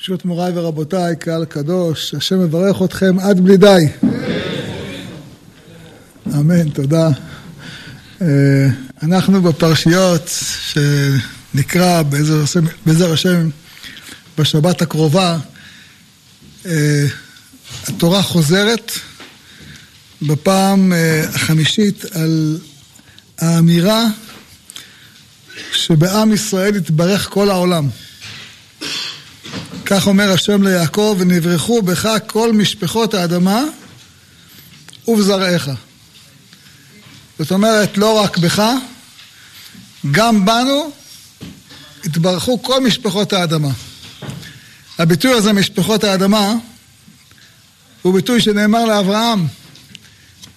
ברשות מוריי ורבותיי, קהל קדוש, השם מברך אתכם עד בלי די. אמן, תודה. אה, אנחנו בפרשיות שנקרא בעזר השם בשבת הקרובה, אה, התורה חוזרת בפעם אה, החמישית על האמירה שבעם ישראל יתברך כל העולם. כך אומר השם ליעקב, ונברחו בך כל משפחות האדמה ובזרעיך. זאת אומרת, לא רק בך, גם בנו התברכו כל משפחות האדמה. הביטוי הזה, משפחות האדמה, הוא ביטוי שנאמר לאברהם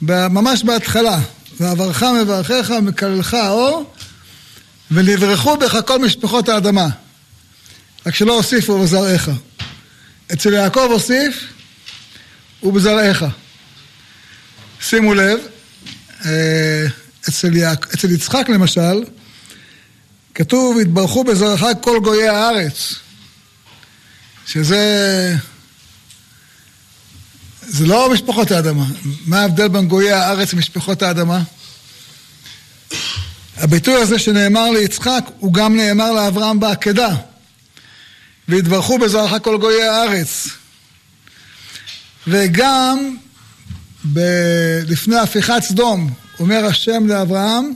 ממש בהתחלה, ועברך מברכיך ומקללך האור, ונברחו בך כל משפחות האדמה. רק שלא הוסיפו בזרעיך. אצל יעקב הוסיף ובזרעיך. שימו לב, אה, אצל, יעק... אצל יצחק למשל, כתוב, התברכו בזרעך כל גויי הארץ. שזה... זה לא משפחות האדמה. מה ההבדל בין גויי הארץ למשפחות האדמה? הביטוי הזה שנאמר ליצחק, הוא גם נאמר לאברהם בעקדה. והתברכו בזרעך כל גויי הארץ. וגם ב- לפני הפיכת סדום, אומר השם לאברהם,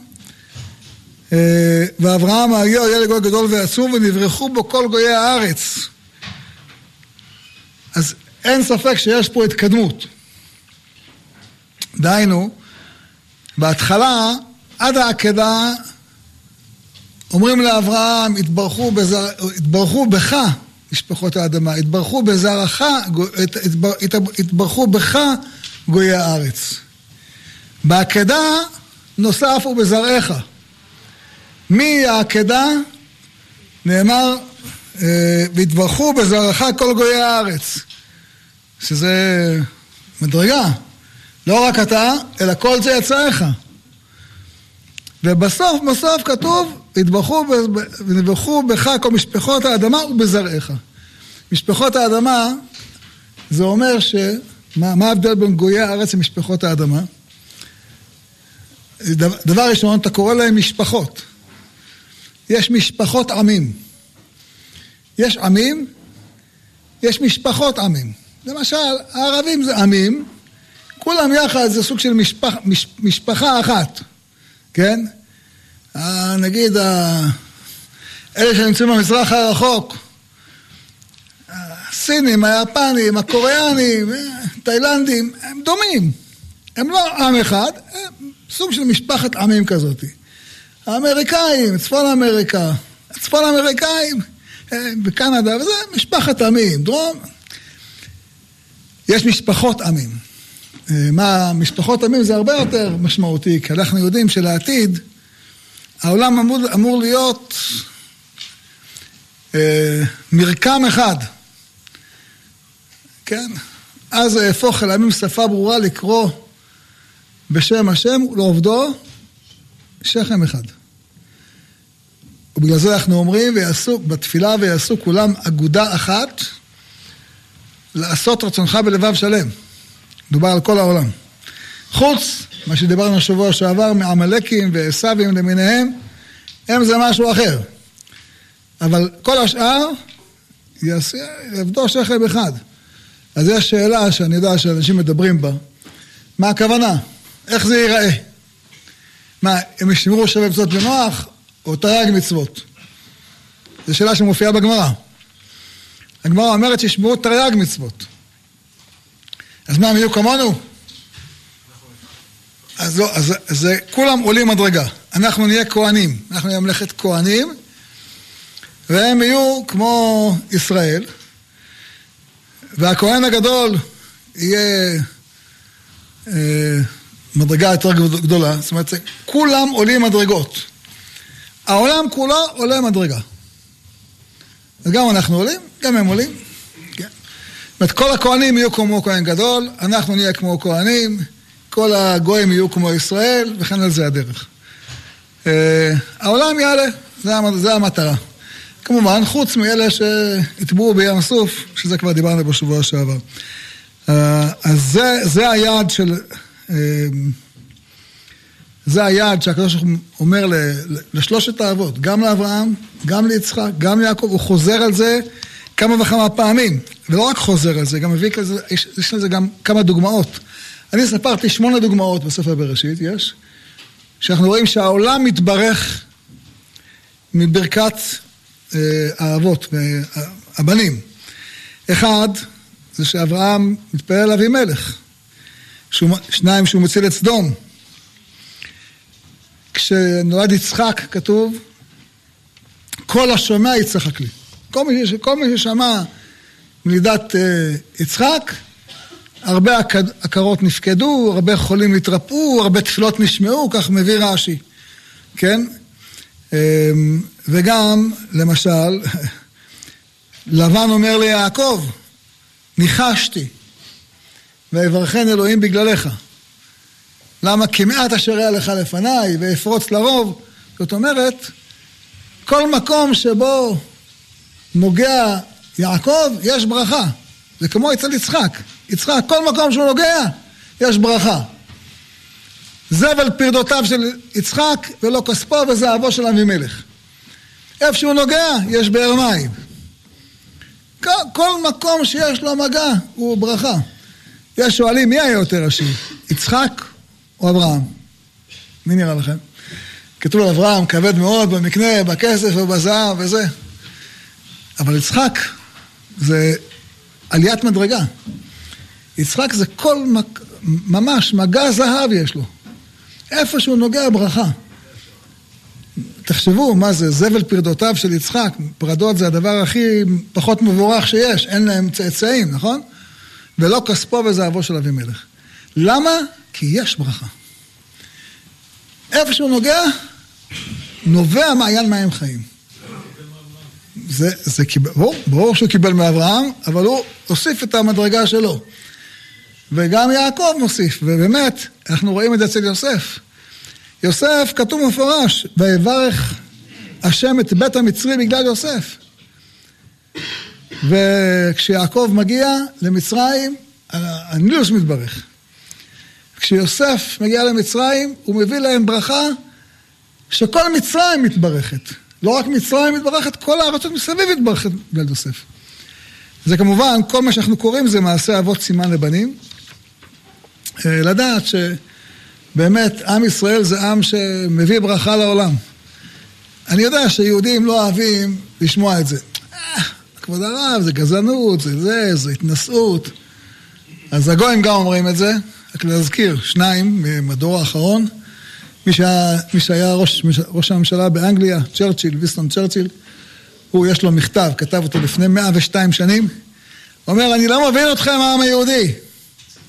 אה, ואברהם היה ילד גוי גדול ועצום ונברחו בו כל גויי הארץ. אז אין ספק שיש פה התקדמות. דהיינו, בהתחלה, עד העקדה, אומרים לאברהם, התברכו, בזר, התברכו בך, משפחות האדמה, התברכו בזרעך, התברכו בך, גויי הארץ. בעקדה נוסף ובזרעך. מהעקדה נאמר, אה, והתברכו בזרעך כל גויי הארץ. שזה מדרגה. לא רק אתה, אלא כל זה יצאיך. ובסוף, בסוף כתוב, ונבחו בך כל משפחות האדמה ובזרעיך. משפחות האדמה, זה אומר ש... מה ההבדל בין גויי הארץ למשפחות האדמה? דבר ראשון, אתה קורא להם משפחות. יש משפחות עמים. יש עמים, יש משפחות עמים. למשל, הערבים זה עמים, כולם יחד זה סוג של משפח, מש, משפחה אחת, כן? נגיד, אלה שנמצאים במזרח הרחוק, הסינים, היפנים, הקוריאנים, תאילנדים, הם דומים. הם לא עם אחד, הם סוג של משפחת עמים כזאת. האמריקאים, צפון אמריקה, הצפון אמריקאים, בקנדה, וזה משפחת עמים, דרום. יש משפחות עמים. מה, משפחות עמים זה הרבה יותר משמעותי, כי אנחנו יודעים שלעתיד העולם אמור, אמור להיות אה, מרקם אחד. כן? אז אהפוך אל עמים שפה ברורה לקרוא בשם השם ולעובדו שכם אחד. ובגלל זה אנחנו אומרים, ויעשו, בתפילה ויעשו כולם אגודה אחת, לעשות רצונך בלבב שלם. דובר על כל העולם. חוץ, מה שדיברנו השבוע שעבר, מעמלקים ועשבים למיניהם, הם זה משהו אחר. אבל כל השאר, יעבדו שכם אחד. אז יש שאלה שאני יודע שאנשים מדברים בה, מה הכוונה? איך זה ייראה? מה, הם ישמרו שבע מצוות במוח, או תרי"ג מצוות? זו שאלה שמופיעה בגמרא. הגמרא אומרת שישמרו תרי"ג מצוות. אז מה, הם יהיו כמונו? אז לא, אז זה, כולם עולים מדרגה. אנחנו נהיה כהנים, אנחנו נהיה מלאכת כהנים, והם יהיו כמו ישראל, והכהן הגדול יהיה אה, מדרגה יותר גדולה, זאת אומרת, כולם עולים מדרגות. העולם כולו עולה מדרגה. אז גם אנחנו עולים, גם הם עולים. זאת אומרת, כל הכהנים יהיו כמו כהן גדול, אנחנו נהיה כמו כהנים, כל הגויים יהיו כמו ישראל, וכן על זה הדרך. Uh, העולם יעלה, זה, המטרה. כמובן, חוץ מאלה שהטבעו בים סוף, שזה כבר דיברנו בשבוע שעבר. אה, אז זה, זה היעד של... אה, זה היעד שהקדוש ברוך הוא אומר לשלושת האבות, גם לאברהם, גם ליצחק, גם ליעקב, הוא חוזר על זה כמה וכמה פעמים. ולא רק חוזר על זה, גם מביא כזה, יש לזה גם כמה דוגמאות. אני ספרתי שמונה דוגמאות בספר בראשית, יש, שאנחנו רואים שהעולם מתברך מברכת אה, האבות, הבנים. אחד, זה שאברהם מתפלל לאבימלך. שניים, שהוא מציל את סדום. כשנולד יצחק, כתוב, כל השומע יצחק לי. כל מי, כל מי ששמע מלידת אה, יצחק, הרבה עקרות נפקדו, הרבה חולים התרפאו, הרבה תפילות נשמעו, כך מביא רש"י, כן? אמ, וגם, למשל, לבן אומר ליעקב, ניחשתי, ויברכן אלוהים בגללך. למה כמעט אשר היה לך לפניי ואפרוץ לרוב? זאת אומרת, כל מקום שבו נוגע יעקב, יש ברכה. זה כמו אצל יצחק. יצחק, כל מקום שהוא נוגע, יש ברכה. זבל פרדותיו של יצחק ולא כספו וזהבו של אבימלך. איפה שהוא נוגע, יש באר מים. כל, כל מקום שיש לו מגע הוא ברכה. יש שואלים מי היה יותר עשיר, יצחק או אברהם? מי נראה לכם? כתוב על אברהם כבד מאוד במקנה, בכסף ובזהב וזה. אבל יצחק זה עליית מדרגה. יצחק זה כל. ממש, מגע זהב יש לו. איפה שהוא נוגע ברכה. תחשבו, מה זה, זבל פרדותיו של יצחק, פרדות זה הדבר הכי פחות מבורך שיש, אין להם צאצאים, נכון? ולא כספו וזהבו של אבימלך. למה? כי יש ברכה. איפה שהוא נוגע, נובע מעיין מים חיים. זה, זה קיבל, ברור, ברור שהוא קיבל מאברהם, אבל הוא הוסיף את המדרגה שלו. וגם יעקב מוסיף, ובאמת, אנחנו רואים את זה אצל יוסף. יוסף, כתוב מפורש, ויברך השם את בית המצרי בגלל יוסף. וכשיעקב מגיע למצרים, הנילוס מתברך. כשיוסף מגיע למצרים, הוא מביא להם ברכה שכל מצרים מתברכת. לא רק מצרים מתברכת, כל הארצות מסביב מתברכת בגלל יוסף. זה כמובן, כל מה שאנחנו קוראים זה מעשה אבות סימן לבנים. אה, לדעת שבאמת עם ישראל זה עם שמביא ברכה לעולם. אני יודע שיהודים לא אוהבים לשמוע את זה. אה, כבוד הרב, זה גזענות, זה זה, זה התנשאות. אז הגויים גם אומרים את זה, רק להזכיר, שניים מהדור האחרון, מי שהיה, מי שהיה ראש, ראש הממשלה באנגליה, צ'רצ'יל, ויסטון צ'רצ'יל, הוא, יש לו מכתב, כתב אותו לפני 102 שנים, אומר, אני לא מבין אתכם, העם היהודי.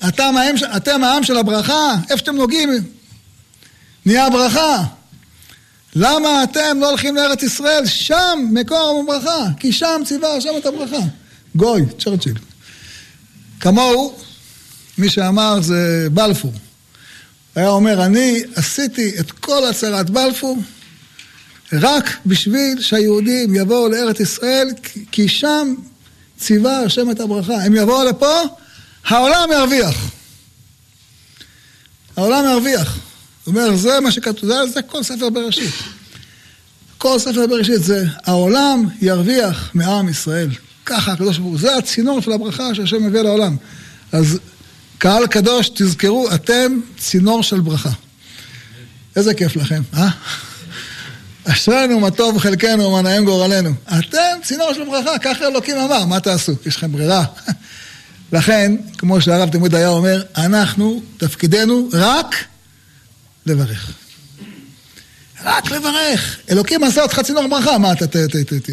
אתם, אתם העם של הברכה, איפה שאתם נוגעים, נהיה ברכה. למה אתם לא הולכים לארץ ישראל? שם מקור הברכה, כי שם ציווה השם את הברכה. גוי, צ'רצ'יל. כמוהו, מי שאמר זה בלפור. היה אומר, אני עשיתי את כל הצהרת בלפור רק בשביל שהיהודים יבואו לארץ ישראל, כי שם ציווה השם את הברכה. הם יבואו לפה, העולם ירוויח. העולם ירוויח. זאת אומרת, זה מה שכתוב, זה, זה כל ספר בראשית. כל ספר בראשית זה העולם ירוויח מעם ישראל. ככה הקדוש ברוך הוא, זה הצינור של הברכה שהשם מביא לעולם. אז קהל קדוש, תזכרו, אתם צינור של ברכה. איזה כיף לכם, אה? אשרינו מה טוב חלקנו ומה נעים גורלנו. אתם צינור של ברכה, ככה אלוקים אמר, מה תעשו? יש לכם ברירה. לכן, כמו שהרב תמיד היה אומר, אנחנו, תפקידנו רק לברך. רק לברך. אלוקים עשה אותך צינור ברכה, מה אתה, ת, ת, ת, ת,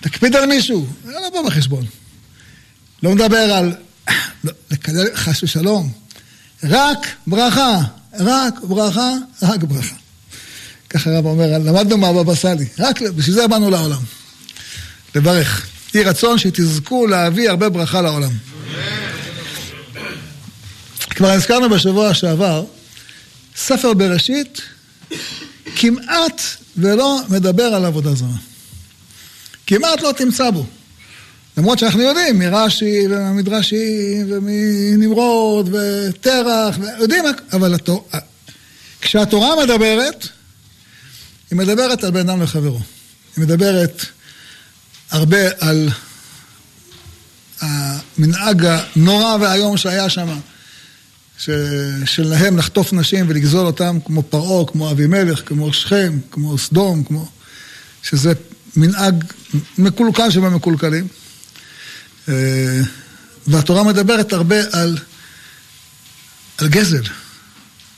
תקפיד על מישהו? זה לא בא בחשבון. לא מדבר על לקלל חס ושלום. רק ברכה, רק ברכה, רק ברכה. ככה הרב אומר, למדנו מהבבא סאלי, רק בשביל זה באנו לעולם. לברך. יהי רצון שתזכו להביא הרבה ברכה לעולם. כבר הזכרנו בשבוע שעבר, ספר בראשית כמעט ולא מדבר על עבודה זרה. כמעט לא תמצא בו. למרות שאנחנו יודעים מרש"י ומהמדרשי ומנמרוד ותרח, יודעים, אבל התור... כשהתורה מדברת, היא מדברת על בן אדם לחברו. היא מדברת הרבה על המנהג הנורא והאיום שהיה שם, שלהם לחטוף נשים ולגזול אותם כמו פרעה, כמו אבימלך, כמו שכם, כמו סדום, כמו... שזה מנהג מקולקל שבמקולקלים. אה, והתורה מדברת הרבה על, על גזל,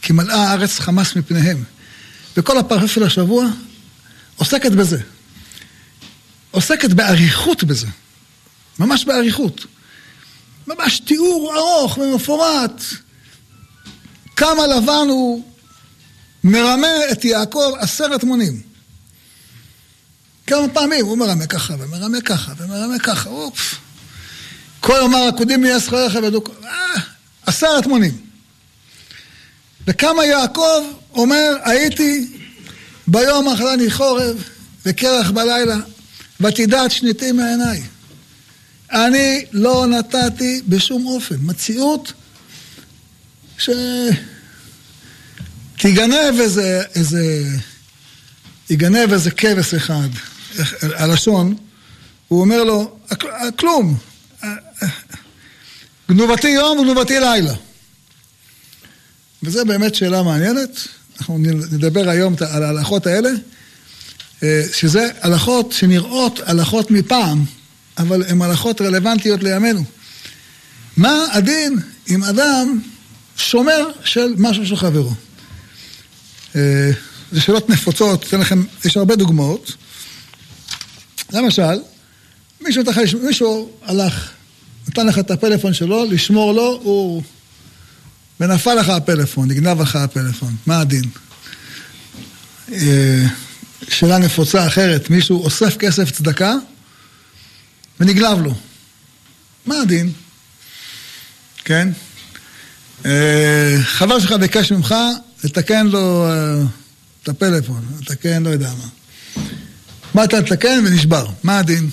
כי מלאה הארץ חמס מפניהם. וכל הפרשה של השבוע עוסקת בזה. עוסקת באריכות בזה. ממש באריכות. ממש תיאור ארוך ומפורט. כמה לבן הוא מרמה את יעקב עשרת מונים. כמה פעמים הוא מרמה ככה ומרמה ככה ומרמה ככה, אופ. כל אמר עקודים לי אסחריך ודוק... אה, עשרת מונים. וכמה יעקב אומר, הייתי ביום אכלני חורב וקרח בלילה, ותדעת שניתי מעיניי. אני לא נתתי בשום אופן. מציאות שתגנב איזה, איזה, יגנב איזה כבש אחד, הלשון, הוא אומר לו, כלום, גנובתי יום וגנובתי לילה. וזו באמת שאלה מעניינת, אנחנו נדבר היום על ההלכות האלה, אה, שזה הלכות שנראות הלכות מפעם, אבל הן הלכות רלוונטיות לימינו. מה הדין אם אדם שומר של משהו של חברו? אה, זה שאלות נפוצות, אתן לכם, יש הרבה דוגמאות. למשל, מישהו, מישהו הלך, נתן לך את הפלאפון שלו, לשמור לו, הוא... ונפל לך הפלאפון, נגנב לך הפלאפון, מה הדין? אה, שאלה נפוצה אחרת, מישהו אוסף כסף צדקה ונגלב לו. מה הדין? כן? אה, חבר שלך ביקש ממך לתקן לו אה, את הפלאפון, לתקן לא יודע מה. אתה לתקן ונשבר, מה הדין?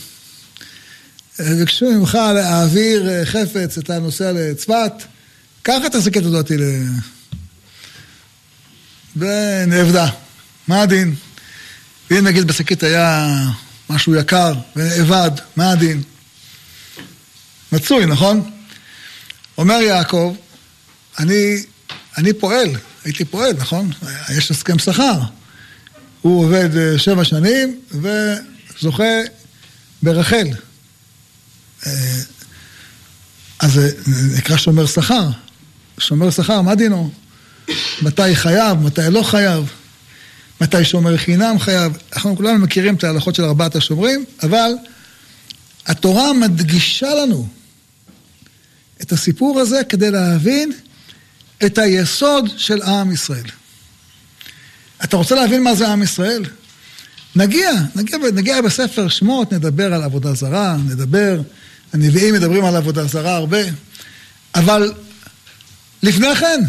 ביקשו ממך להעביר חפץ, אתה נוסע לצפת, קח את השקית הזאת ל... ונאבדה. מה הדין? ואם נגיד בשקית היה משהו יקר ונאבד, מה הדין? מצוי, נכון? אומר יעקב, אני, אני פועל, הייתי פועל, נכון? יש הסכם שכר. הוא עובד אה, שבע שנים וזוכה ברחל. אה, אז זה נקרא שומר שכר. שומר שכר, מה דינו? מתי חייב, מתי לא חייב, מתי שומר חינם חייב. אנחנו כולנו מכירים את ההלכות של ארבעת השומרים, אבל התורה מדגישה לנו את הסיפור הזה כדי להבין את היסוד של עם ישראל. אתה רוצה להבין מה זה עם ישראל? נגיע, נגיע, נגיע בספר שמות, נדבר על עבודה זרה, נדבר, הנביאים מדברים על עבודה זרה הרבה, אבל לפני כן,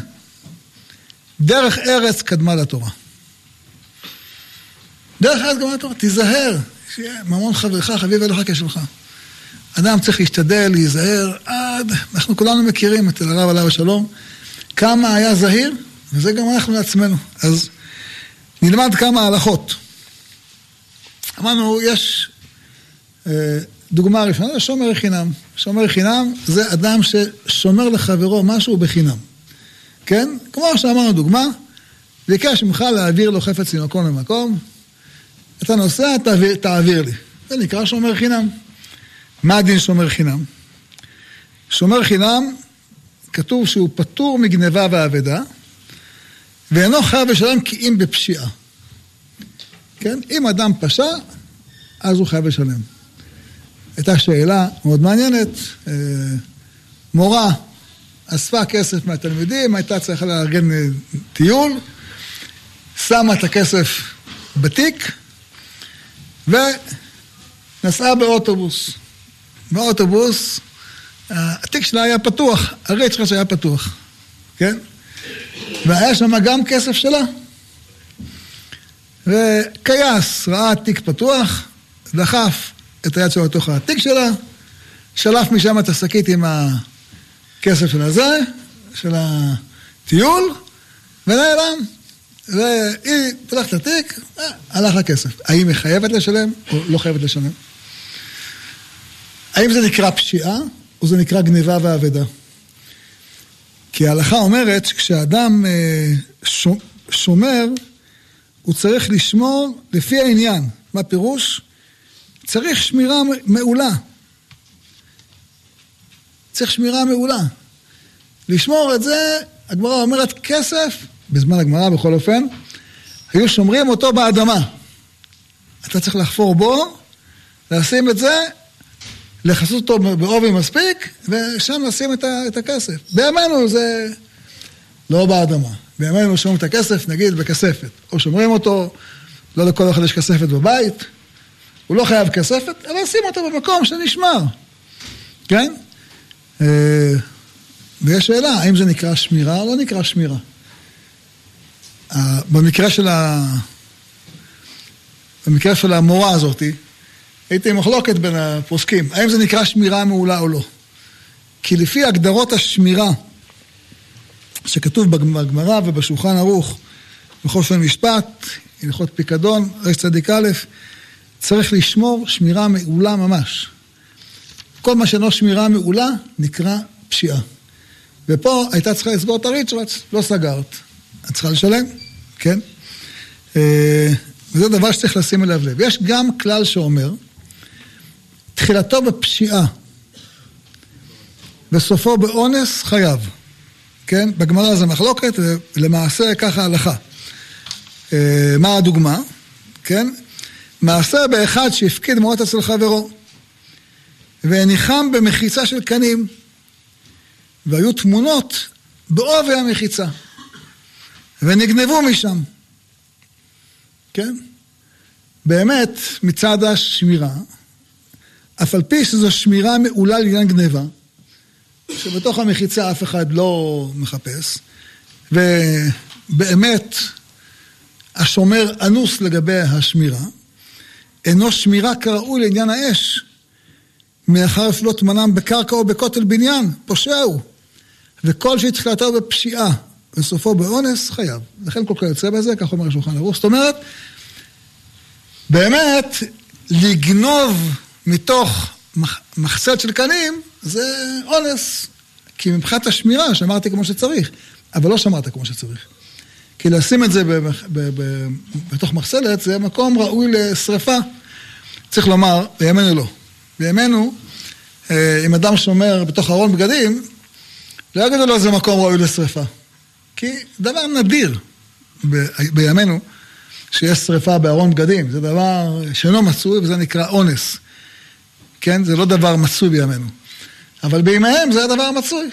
דרך ארץ קדמה לתורה. דרך ארץ קדמה לתורה, תיזהר, ממון חברך, חביב אליך כשלך. אדם צריך להשתדל, להיזהר, עד, אנחנו כולנו מכירים את הרב עליו השלום, כמה היה זהיר, וזה גם אנחנו לעצמנו. אז נלמד כמה הלכות. אמרנו, יש אה, דוגמה ראשונה, שומר חינם. שומר חינם זה אדם ששומר לחברו משהו בחינם. כן? כמו שאמרנו דוגמה, ביקש ממך להעביר לו חפץ ממקום למקום, אתה נוסע, תעביר, תעביר לי. זה נקרא שומר חינם. מה הדין שומר חינם? שומר חינם, כתוב שהוא פטור מגניבה ואבדה, ואינו חייב לשלם כי אם בפשיעה. כן? אם אדם פשע, אז הוא חייב לשלם. הייתה שאלה מאוד מעניינת, אה, מורה אספה כסף מהתלמידים, הייתה צריכה לארגן אה, טיול, שמה את הכסף בתיק ונסעה באוטובוס. באוטובוס, התיק שלה היה פתוח, הריץ' שלך שהיה פתוח, כן? והיה שם גם כסף שלה. וכייס ראה תיק פתוח, דחף את היד שלו לתוך התיק שלה, שלף משם את השקית עם הכסף של הזה, של הטיול, ונעלם. והיא פותחת את התיק, אה, הלך הכסף. האם היא חייבת לשלם או לא חייבת לשלם? האם זה נקרא פשיעה או זה נקרא גניבה ואבדה? כי ההלכה אומרת שכשאדם אה, שומר, הוא צריך לשמור לפי העניין. מה פירוש? צריך שמירה מעולה. צריך שמירה מעולה. לשמור את זה, הגמרא אומרת כסף, בזמן הגמרא בכל אופן, היו שומרים אותו באדמה. אתה צריך לחפור בו, לשים את זה, לכסות אותו בעובי מספיק, ושם לשים את הכסף. בימינו זה לא באדמה. בימינו שומרים את הכסף, נגיד, בכספת. או שומרים אותו, לא לכל אחד יש כספת בבית, הוא לא חייב כספת, אבל שים אותו במקום שנשמר, כן? אה, ויש שאלה, האם זה נקרא שמירה או לא נקרא שמירה? במקרה של ה... במקרה של המורה הזאתי, הייתי מחלוקת בין הפוסקים, האם זה נקרא שמירה מעולה או לא. כי לפי הגדרות השמירה שכתוב בגמרא ובשולחן ערוך, בחופן משפט, הלכות פיקדון, רש צדיק א', צריך לשמור שמירה מעולה ממש. כל מה שאינו שמירה מעולה נקרא פשיעה. ופה הייתה צריכה לסגור את הריצ'רץ, לא סגרת. את צריכה לשלם, כן? אה, וזה דבר שצריך לשים אליו לב. יש גם כלל שאומר, תחילתו בפשיעה וסופו באונס חייב. כן? בגמרא זה מחלוקת, ולמעשה ככה הלכה. אה, מה הדוגמה? כן? מעשה באחד שהפקיד מורת אצל חברו, והניחם במחיצה של קנים, והיו תמונות בעובי המחיצה, ונגנבו משם. כן? באמת, מצד השמירה, אף על פי שזו שמירה מעולה לעניין גניבה, שבתוך המחיצה אף אחד לא מחפש, ובאמת השומר אנוס לגבי השמירה, אינו שמירה כראוי לעניין האש, מאחר לפלוט מנם בקרקע או בכותל בניין, פושע הוא. וכל שהתחילתו בפשיעה וסופו באונס, חייב. לכן כל כך יוצא בזה, כך אומר השולחן ערוך. זאת אומרת, באמת, לגנוב מתוך מחסד של קנים, זה אונס. כי מבחינת השמירה, שמרתי כמו שצריך, אבל לא שמרת כמו שצריך. כי לשים את זה בתוך מחסלת, זה מקום ראוי לשרפה. צריך לומר, בימינו לא. בימינו, אה, אם אדם שומר בתוך ארון בגדים, לא יגידו לו זה מקום ראוי לשרפה. כי דבר נדיר בימינו, שיש שרפה בארון בגדים. זה דבר שאינו מצוי וזה נקרא אונס. כן? זה לא דבר מצוי בימינו. אבל בימיהם זה הדבר המצוי.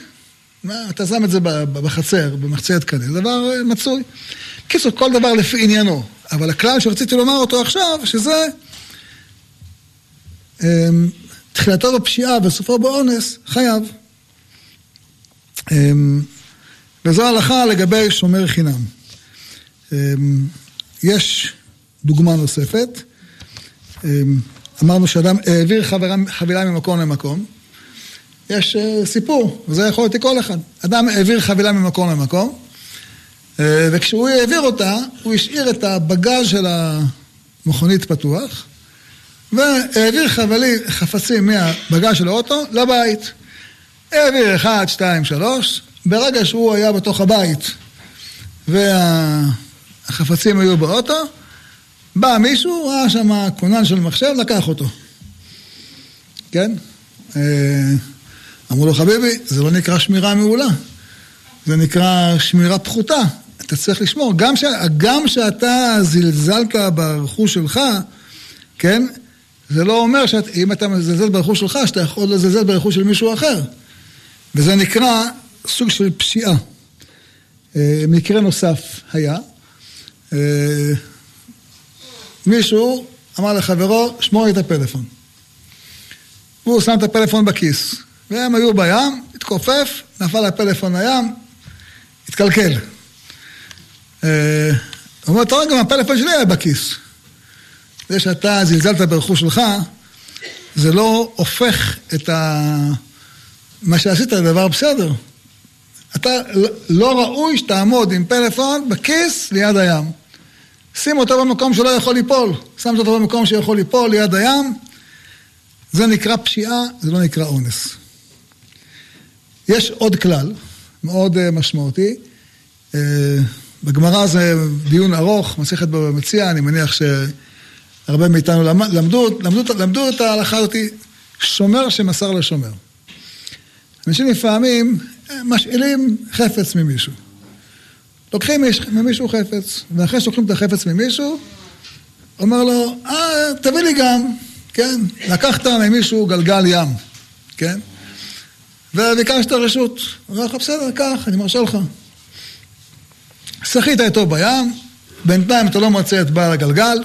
אתה שם את זה בחצר, במחצי התקנים, זה דבר אה, מצוי. קיצור, כל דבר לפי עניינו. אבל הכלל שרציתי לומר אותו עכשיו, שזה אמ, תחילתו בפשיעה וסופו באונס, חייב. אמ, וזו הלכה לגבי שומר חינם. אמ, יש דוגמה נוספת. אמרנו שאדם העביר חבילה ממקום למקום. יש אה, סיפור, וזה יכול להיות כל אחד. אדם העביר חבילה ממקום למקום, אה, וכשהוא העביר אותה, הוא השאיר את הבגז של המכונית פתוח, והעביר חבלי, חפצים מהבגז של האוטו לבית. העביר אחד, שתיים, שלוש, ברגע שהוא היה בתוך הבית והחפצים היו באוטו, בא מישהו, ראה שם כונן של מחשב, לקח אותו. כן? אה, אמרו לו, חביבי, זה לא נקרא שמירה מעולה, זה נקרא שמירה פחותה. אתה צריך לשמור. גם, ש... גם שאתה זלזלת ברכוש שלך, כן? זה לא אומר שאם אתה מזלזל ברכוש שלך, שאתה יכול לזלזל ברכוש של מישהו אחר. וזה נקרא סוג של פשיעה. אה, מקרה נוסף היה, אה, מישהו אמר לחברו, שמור את הפלאפון. והוא שם את הפלאפון בכיס. והם היו בים, התכופף, נפל הפלאפון לים, התקלקל. אה, הוא אומר, אתה רואה, גם הפלאפון שלי היה בכיס. זה שאתה זלזלת ברכוש שלך, זה לא הופך את ה... מה שעשית לדבר בסדר. אתה לא ראוי שתעמוד עם פלאפון בכיס ליד הים. שים אותו במקום שלא יכול ליפול. שמת אותו במקום שיכול ליפול ליד הים. זה נקרא פשיעה, זה לא נקרא אונס. יש עוד כלל מאוד אה, משמעותי. אה, בגמרא זה דיון ארוך, מסכת בבא מציע, אני מניח שהרבה מאיתנו למדו, למדו, למדו את ההלכה הזאת, שומר שמסר לשומר. אנשים לפעמים משאילים חפץ ממישהו. לוקחים ממישהו חפץ, ואחרי שלוקחים את החפץ ממישהו, אומר לו, אה, תביא לי גם, כן? לקחת ממישהו גלגל ים, כן? וביקשת רשות. הוא אומר לך, בסדר, קח, אני מרשה לך. שחית איתו בים, בינתיים אתה לא מוצא את בעל הגלגל,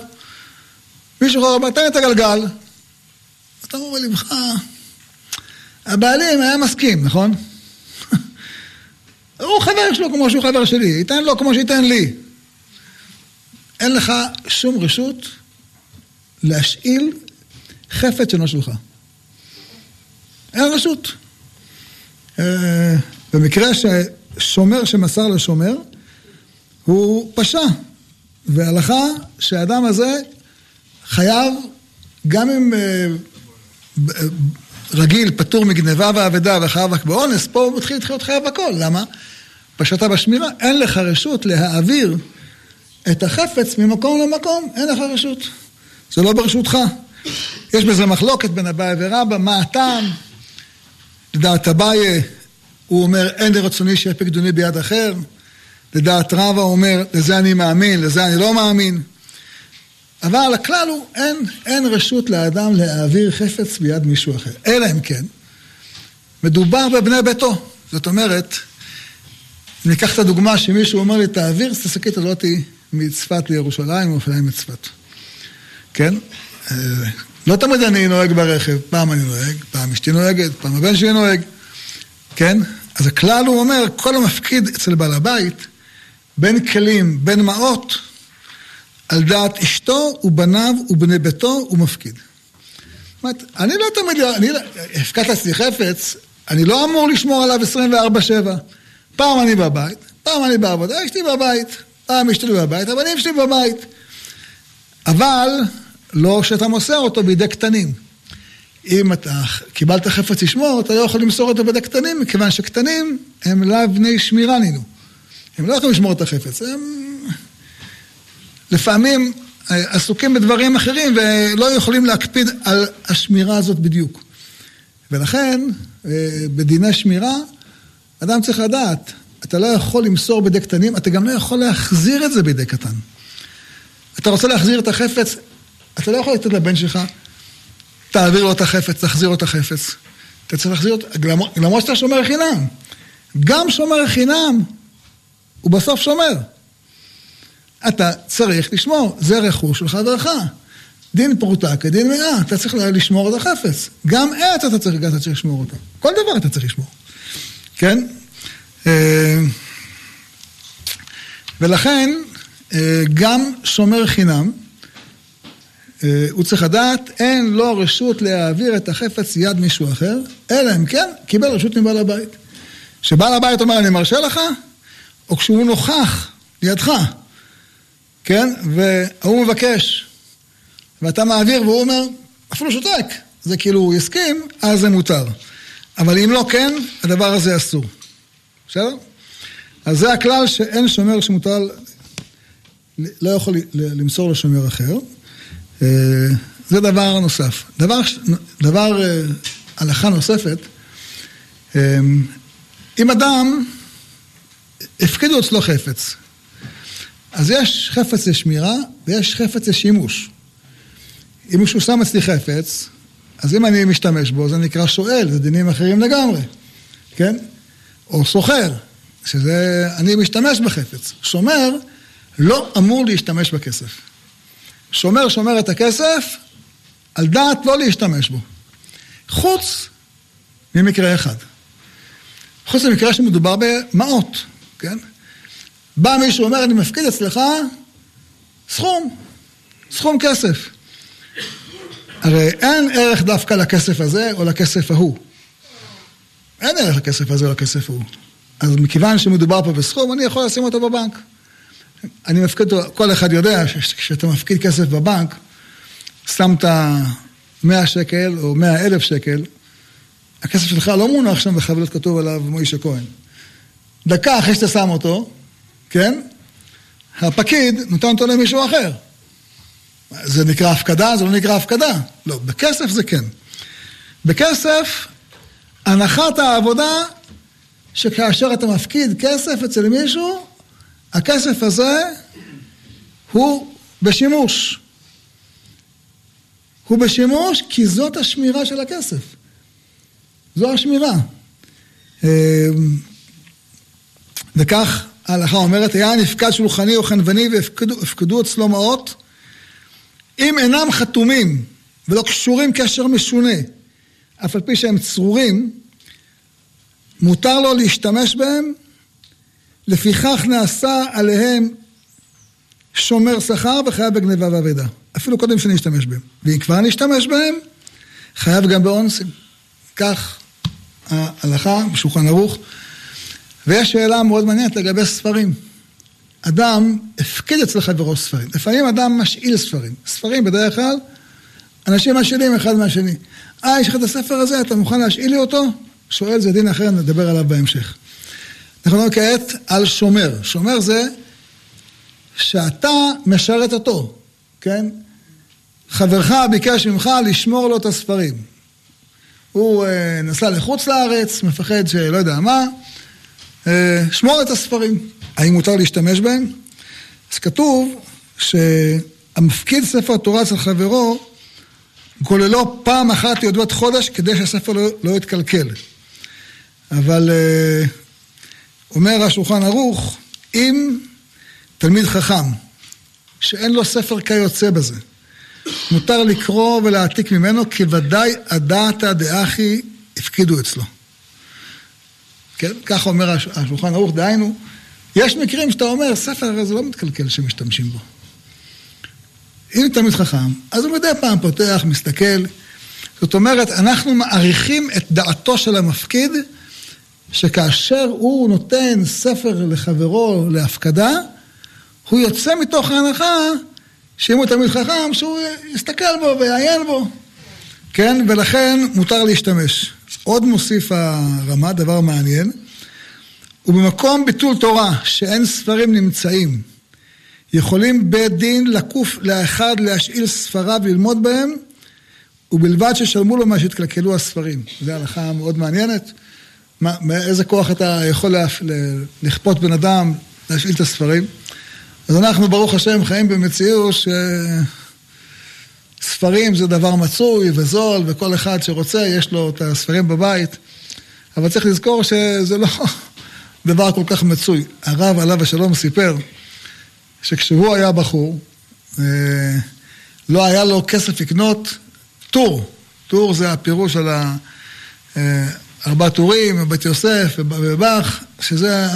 מישהו אומר, תן את הגלגל. אתה אומר לבך, הבעלים היה מסכים, נכון? הוא חבר שלו כמו שהוא חבר שלי, ייתן לו כמו שייתן לי. אין לך שום רשות להשאיל חפץ שאינו שלך. אין רשות. אה, במקרה ששומר שמסר לשומר, הוא פשע. והלכה שהאדם הזה חייב, גם אם אה, רגיל, פטור מגניבה ואבדה וחייב רק באונס, פה הוא מתחיל להיות חייב הכל. למה? פשעת בשמירה, אין לך רשות להעביר את החפץ ממקום למקום, אין לך רשות. זה לא ברשותך. יש בזה מחלוקת בין אביי ורבא, מה הטעם? לדעת אביי, הוא אומר, אין לרצוני שיהיה פקדוני ביד אחר. לדעת רבא הוא אומר, לזה אני מאמין, לזה אני לא מאמין. אבל הכלל הוא, אין, אין רשות לאדם להעביר חפץ ביד מישהו אחר. אלא אם כן, מדובר בבני ביתו. זאת אומרת, ניקח את הדוגמה שמישהו אומר לי, תעביר את השקית הזאתי מצפת לירושלים, או אפילו מצפת. כן? אה, לא תמיד אני נוהג ברכב, פעם אני נוהג, פעם אשתי נוהגת, פעם הבן שלי נוהג, כן? אז הכלל הוא אומר, כל המפקיד אצל בעל הבית, בין כלים, בין מעות, על דעת אשתו ובניו ובני ביתו הוא מפקיד. זאת אומרת, אני לא תמיד, אני הפקדת אצלי חפץ, אני לא אמור לשמור עליו 24-7. פעם אני בבית, פעם אני בעבודה, אשתי בבית, פעם אשתי בבית, הבנים שלי בבית. אבל לא שאתה מוסר אותו בידי קטנים. אם אתה קיבלת חפץ לשמור, אתה לא יכול למסור אותו בידי קטנים, מכיוון שקטנים הם לאו בני שמירה נינו. הם לא יכולים לשמור את החפץ, הם לפעמים אה, עסוקים בדברים אחרים ולא יכולים להקפיד על השמירה הזאת בדיוק. ולכן, אה, בדיני שמירה, אדם צריך לדעת, אתה לא יכול למסור בידי קטנים, אתה גם לא יכול להחזיר את זה בידי קטן. אתה רוצה להחזיר את החפץ, אתה לא יכול לתת לבן שלך, תעביר לו את החפץ, תחזיר לו את החפץ. אתה צריך להחזיר אותו, למרות שאתה שומר חינם. גם שומר חינם הוא בסוף שומר. אתה צריך לשמור, זה רכוש של חברך. דין פרוטה כדין מאה, אתה צריך לשמור את החפץ. גם עץ אתה צריך, אתה צריך לשמור אותו. כל דבר אתה צריך לשמור. כן? אה, ולכן, אה, גם שומר חינם, אה, הוא צריך לדעת, אין לו רשות להעביר את החפץ יד מישהו אחר, אלא אם כן, קיבל רשות מבעל הבית. כשבעל הבית אומר, אני מרשה לך, או כשהוא נוכח לידך, כן? והוא מבקש, ואתה מעביר והוא אומר, אפילו שותק, זה כאילו הוא יסכים, אז זה מותר. אבל אם לא כן, הדבר הזה אסור. בסדר? אז זה הכלל שאין שומר שמותר, לא יכול למסור לשומר אחר. אה, זה דבר נוסף. דבר, דבר אה, הלכה נוספת, אה, אם אדם, הפקידו אצלו חפץ, אז יש חפץ לשמירה ויש חפץ לשימוש. אם מישהו שם אצלי חפץ, אז אם אני משתמש בו, זה נקרא שואל, זה דינים אחרים לגמרי, כן? או סוחר, שזה, אני משתמש בחפץ. שומר לא אמור להשתמש בכסף. שומר שומר את הכסף על דעת לא להשתמש בו. חוץ ממקרה אחד. חוץ ממקרה שמדובר במעות, כן? בא מישהו ואומר, אני מפקיד אצלך סכום, סכום כסף. הרי אין ערך דווקא לכסף הזה או לכסף ההוא. אין ערך לכסף הזה או לכסף ההוא. אז מכיוון שמדובר פה בסכום, אני יכול לשים אותו בבנק. אני מפקיד אותו, כל אחד יודע שכשאתה מפקיד כסף בבנק, שמת 100 שקל או 100 אלף שקל, הכסף שלך לא מונח שם בחבילות כתוב עליו מוישה כהן. דקה אחרי שאתה שם אותו, כן? הפקיד נותן אותו למישהו אחר. זה נקרא הפקדה? זה לא נקרא הפקדה. לא, בכסף זה כן. בכסף, הנחת העבודה שכאשר אתה מפקיד כסף אצל מישהו, הכסף הזה הוא בשימוש. הוא בשימוש כי זאת השמירה של הכסף. זו השמירה. אמ, וכך ההלכה אומרת, היה נפקד שולחני או חנווני והפקדו אצלו מעות, אם אינם חתומים ולא קשורים קשר משונה, אף על פי שהם צרורים, מותר לו להשתמש בהם, לפיכך נעשה עליהם שומר שכר וחייב בגניבה ואבדה. אפילו קודם שנשתמש בהם. ואם כבר נשתמש בהם, חייב גם באונסים. כך ההלכה בשולחן ערוך. ויש שאלה מאוד מעניינת לגבי ספרים. אדם הפקיד אצל חברו ספרים. לפעמים אדם משאיל ספרים. ספרים בדרך כלל, אנשים משאילים אחד מהשני. אה, יש לך את הספר הזה, אתה מוכן להשאיל לי אותו? שואל זה דין אחר, נדבר עליו בהמשך. אנחנו נדבר כעת על שומר. שומר זה שאתה משרת אותו, כן? חברך ביקש ממך לשמור לו את הספרים. הוא אה, נסע לחוץ לארץ, מפחד שלא יודע מה, שמור את הספרים. האם מותר להשתמש בהם? אז כתוב שהמפקיד ספר תורה אצל חברו, גוללו פעם אחת ידועת חודש כדי שהספר לא, לא יתקלקל. אבל אה, אומר השולחן ערוך, אם תלמיד חכם, שאין לו ספר כיוצא בזה, מותר לקרוא ולהעתיק ממנו, כי ודאי הדעתא דאחי הפקידו אצלו. כן? ככה אומר השולחן ערוך, דהיינו, יש מקרים שאתה אומר, ספר הרי זה לא מתקלקל שמשתמשים בו. אם תלמיד חכם, אז הוא מדי פעם פותח, מסתכל. זאת אומרת, אנחנו מעריכים את דעתו של המפקיד, שכאשר הוא נותן ספר לחברו להפקדה, הוא יוצא מתוך ההנחה שאם הוא תלמיד חכם, שהוא יסתכל בו ויעיין בו. כן? ולכן מותר להשתמש. עוד מוסיף הרמה, דבר מעניין, ובמקום ביטול תורה שאין ספרים נמצאים, יכולים בית דין לקוף לאחד להשאיל ספריו וללמוד בהם, ובלבד ששלמו לו מה שהתקלקלו הספרים. זו הלכה מאוד מעניינת. מה, מאיזה כוח אתה יכול לכפות בן אדם להשאיל את הספרים? אז אנחנו, ברוך השם, חיים במציאות שספרים זה דבר מצוי וזול, וכל אחד שרוצה, יש לו את הספרים בבית. אבל צריך לזכור שזה לא דבר כל כך מצוי. הרב עליו השלום סיפר שכשהוא היה בחור, אה, לא היה לו כסף לקנות טור. טור זה הפירוש על ארבע טורים, בית יוסף ובאך, שזה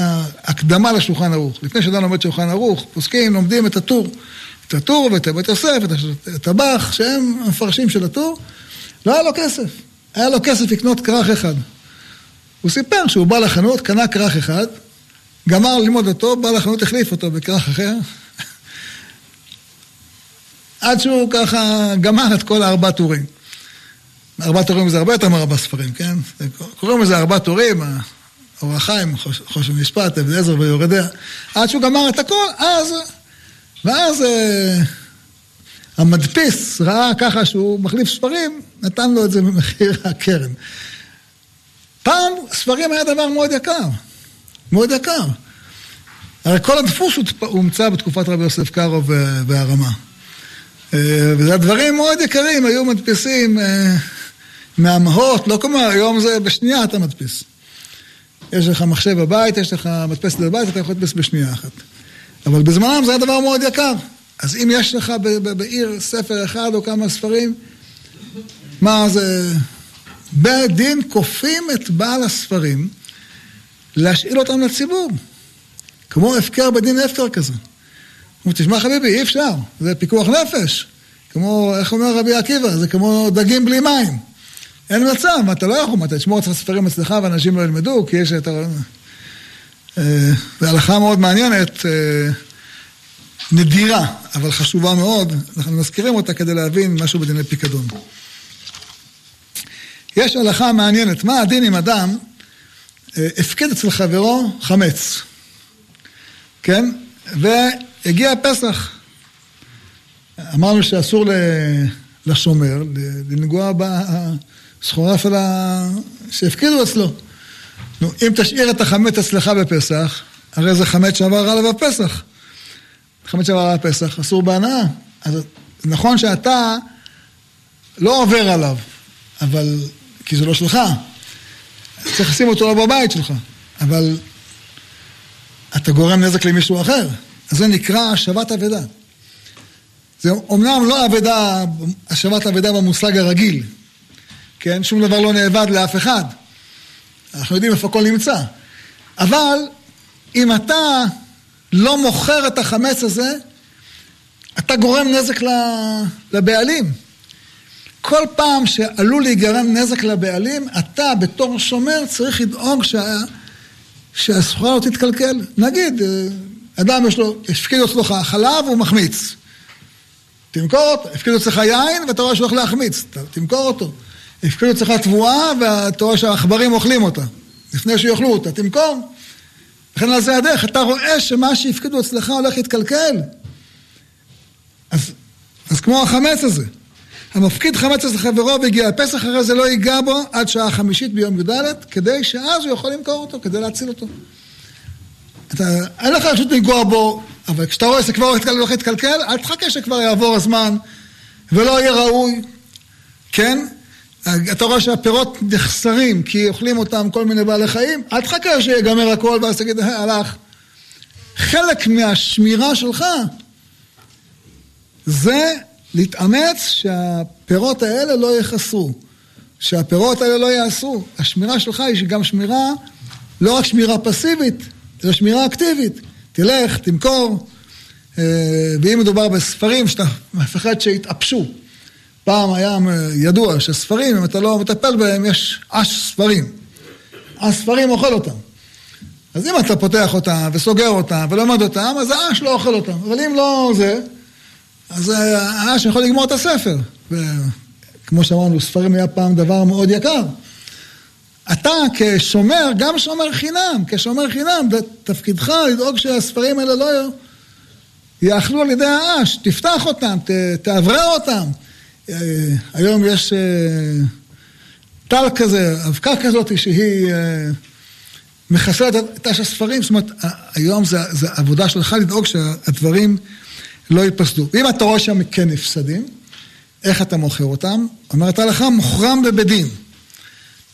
הקדמה לשולחן ערוך. לפני שאדם לומד שולחן ערוך, פוסקים, לומדים את הטור. את הטור ואת בית יוסף, את הבאך, שהם המפרשים של הטור. לא היה לו כסף. היה לו כסף לקנות כרך אחד. הוא סיפר שהוא בא לחנות, קנה כרך אחד, גמר ללמוד אותו, בא לחנות, החליף אותו בכרך אחר. עד שהוא ככה גמר את כל הארבע טורים. ארבע תורים זה הרבה יותר מארבע ספרים, כן? קוראים לזה ארבע תורים, אור החיים, חושן משפט, אבן עזר ויורדיה. עד שהוא גמר את הכל, אז... ואז אה, המדפיס ראה ככה שהוא מחליף ספרים, נתן לו את זה במחיר הקרן. פעם ספרים היה דבר מאוד יקר, מאוד יקר. הרי כל הדפוס הומצא בתקופת רבי יוסף קארו והרמה. אה, וזה הדברים מאוד יקרים, היו מדפיסים אה, מהמהות, לא כמו היום זה בשנייה אתה מדפיס. יש לך מחשב בבית, יש לך מדפסת בבית, אתה יכול לדפס בשנייה אחת. אבל בזמנם זה היה דבר מאוד יקר. אז אם יש לך בעיר ספר אחד או כמה ספרים, מה זה... בית דין כופים את בעל הספרים להשאיל אותם לציבור. כמו הפקר בדין הפקר כזה. הוא תשמע חביבי, אי אפשר, זה פיקוח נפש. כמו, איך אומר רבי עקיבא, זה כמו דגים בלי מים. אין מצב, אתה לא יכול, אתה תשמור את הספרים אצלך ואנשים לא ילמדו, כי יש את ה... אה, זו הלכה מאוד מעניינת, אה, נדירה, אבל חשובה מאוד, אנחנו מזכירים אותה כדי להבין משהו בדיני פיקדון. יש הלכה מעניינת, מה הדין אם אדם אה, הפקיד אצל חברו חמץ, כן? והגיע פסח. אמרנו שאסור לשומר לנגוע בסחורה שהפקידו אצלו. נו, אם תשאיר את החמץ אצלך בפסח, הרי זה חמץ שעבר עליו בפסח. חמץ שעבר עליו בפסח, אסור בהנאה. אז נכון שאתה לא עובר עליו, אבל... כי זה לא שלך. צריך לשים אותו לא בבית שלך. אבל אתה גורם נזק למישהו אחר. אז זה נקרא השבת אבדה. זה אומנם לא אבדה, השבת אבדה במושג הרגיל, כן? שום דבר לא נאבד לאף אחד. אנחנו יודעים איפה הכל נמצא. אבל אם אתה לא מוכר את החמץ הזה, אתה גורם נזק לבעלים. כל פעם שעלול להיגרם נזק לבעלים, אתה בתור שומר צריך לדאוג שה... שהסחורה לא תתקלקל. נגיד, אה, אדם יש לו, הפקיד אצלך חלב, הוא מחמיץ. תמכור אותו, הפקיד אצלך יין ואתה רואה שהוא הולך להחמיץ, תמכור אותו. הפקידו אצלך תבואה ואתה רואה שהעכברים אוכלים אותה. לפני שיאכלו אותה, תמכור. לכן על זה הדרך, אתה רואה שמה שהפקידו אצלך הולך להתקלקל. אז, אז כמו החמץ הזה. המפקיד חמץ אצל חברו והגיע הפסח, הרי זה לא ייגע בו עד שעה חמישית ביום י"ד, כדי שאז הוא יכול למכור אותו, כדי להציל אותו. אתה, אין לך רשות לנגוע בו, אבל כשאתה רואה שזה כבר הולך להתקלקל, אל תחכה שכבר יעבור הזמן ולא יהיה ראוי, כן? אתה רואה שהפירות נחסרים כי אוכלים אותם כל מיני בעלי חיים, אל תחכה שיגמר הכל ואז תגיד, אה, הלך. חלק מהשמירה שלך זה להתאמץ שהפירות האלה לא יחסרו, שהפירות האלה לא יעשו. השמירה שלך היא גם שמירה, לא רק שמירה פסיבית, אלא שמירה אקטיבית. תלך, תמכור, אה, ואם מדובר בספרים שאתה מפחד שיתאפשו. פעם היה ידוע שספרים, אם אתה לא מטפל בהם, יש אש ספרים. הספרים אוכל אותם. אז אם אתה פותח אותם וסוגר אותם ולומד אותם, אז האש לא אוכל אותם. אבל אם לא זה, אז האש יכול לגמור את הספר. וכמו שאמרנו, ספרים היה פעם דבר מאוד יקר. אתה כשומר, גם שומר חינם, כשומר חינם, תפקידך לדאוג שהספרים האלה לא יאכלו על ידי האש. תפתח אותם, תאוורר אותם. אה, היום יש אה, טל כזה, אבקה כזאת שהיא אה, מחסלת את אש הספרים, זאת אומרת, היום זה, עבודה שלך לדאוג שהדברים לא ייפסדו. ואם אתה רואה שם כן נפסדים, איך אתה מוכר אותם? אומרת ההלכה, מוכרם בבית דין.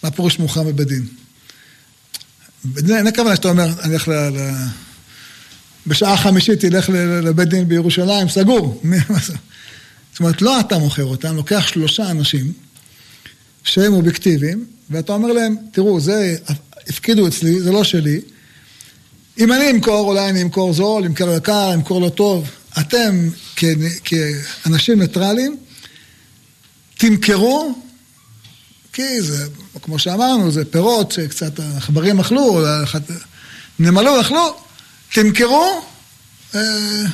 מה פירוש מוכרם בבית דין? אין הכוונה שאתה אומר, אני ל... ל... בשעה חמישית תלך לבית דין בירושלים, סגור. זאת אומרת, לא אתה מוכר אותם, לוקח שלושה אנשים שהם אובייקטיביים, ואתה אומר להם, תראו, זה, הפקידו אצלי, זה לא שלי. אם אני אמכור, אולי אני אמכור זול, אמכור יקר, אמכור לא טוב. אתם, כאנשים ניטרלים, תמכרו, כי זה, כמו שאמרנו, זה פירות שקצת העכברים אכלו, נמלו, אכלו, תמכרו. אה,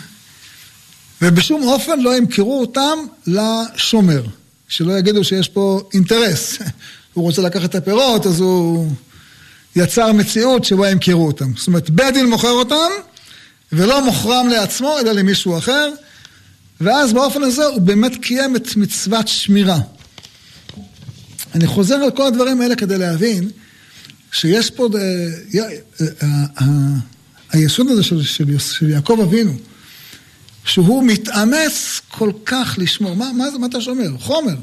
ובשום אופן לא ימכרו אותם לשומר, שלא יגידו שיש פה אינטרס. הוא רוצה לקחת את הפירות, אז הוא יצר מציאות שבה ימכרו אותם. זאת אומרת, בית דין מוכר אותם, ולא מוכרם לעצמו, אלא למישהו אחר, ואז באופן הזה הוא באמת קיים את מצוות שמירה. אני חוזר על כל הדברים האלה כדי להבין שיש פה, אה, אה, היסוד הזה של יעקב אבינו, שהוא מתאמץ כל כך לשמור. מה, מה, מה אתה שומר? חומר.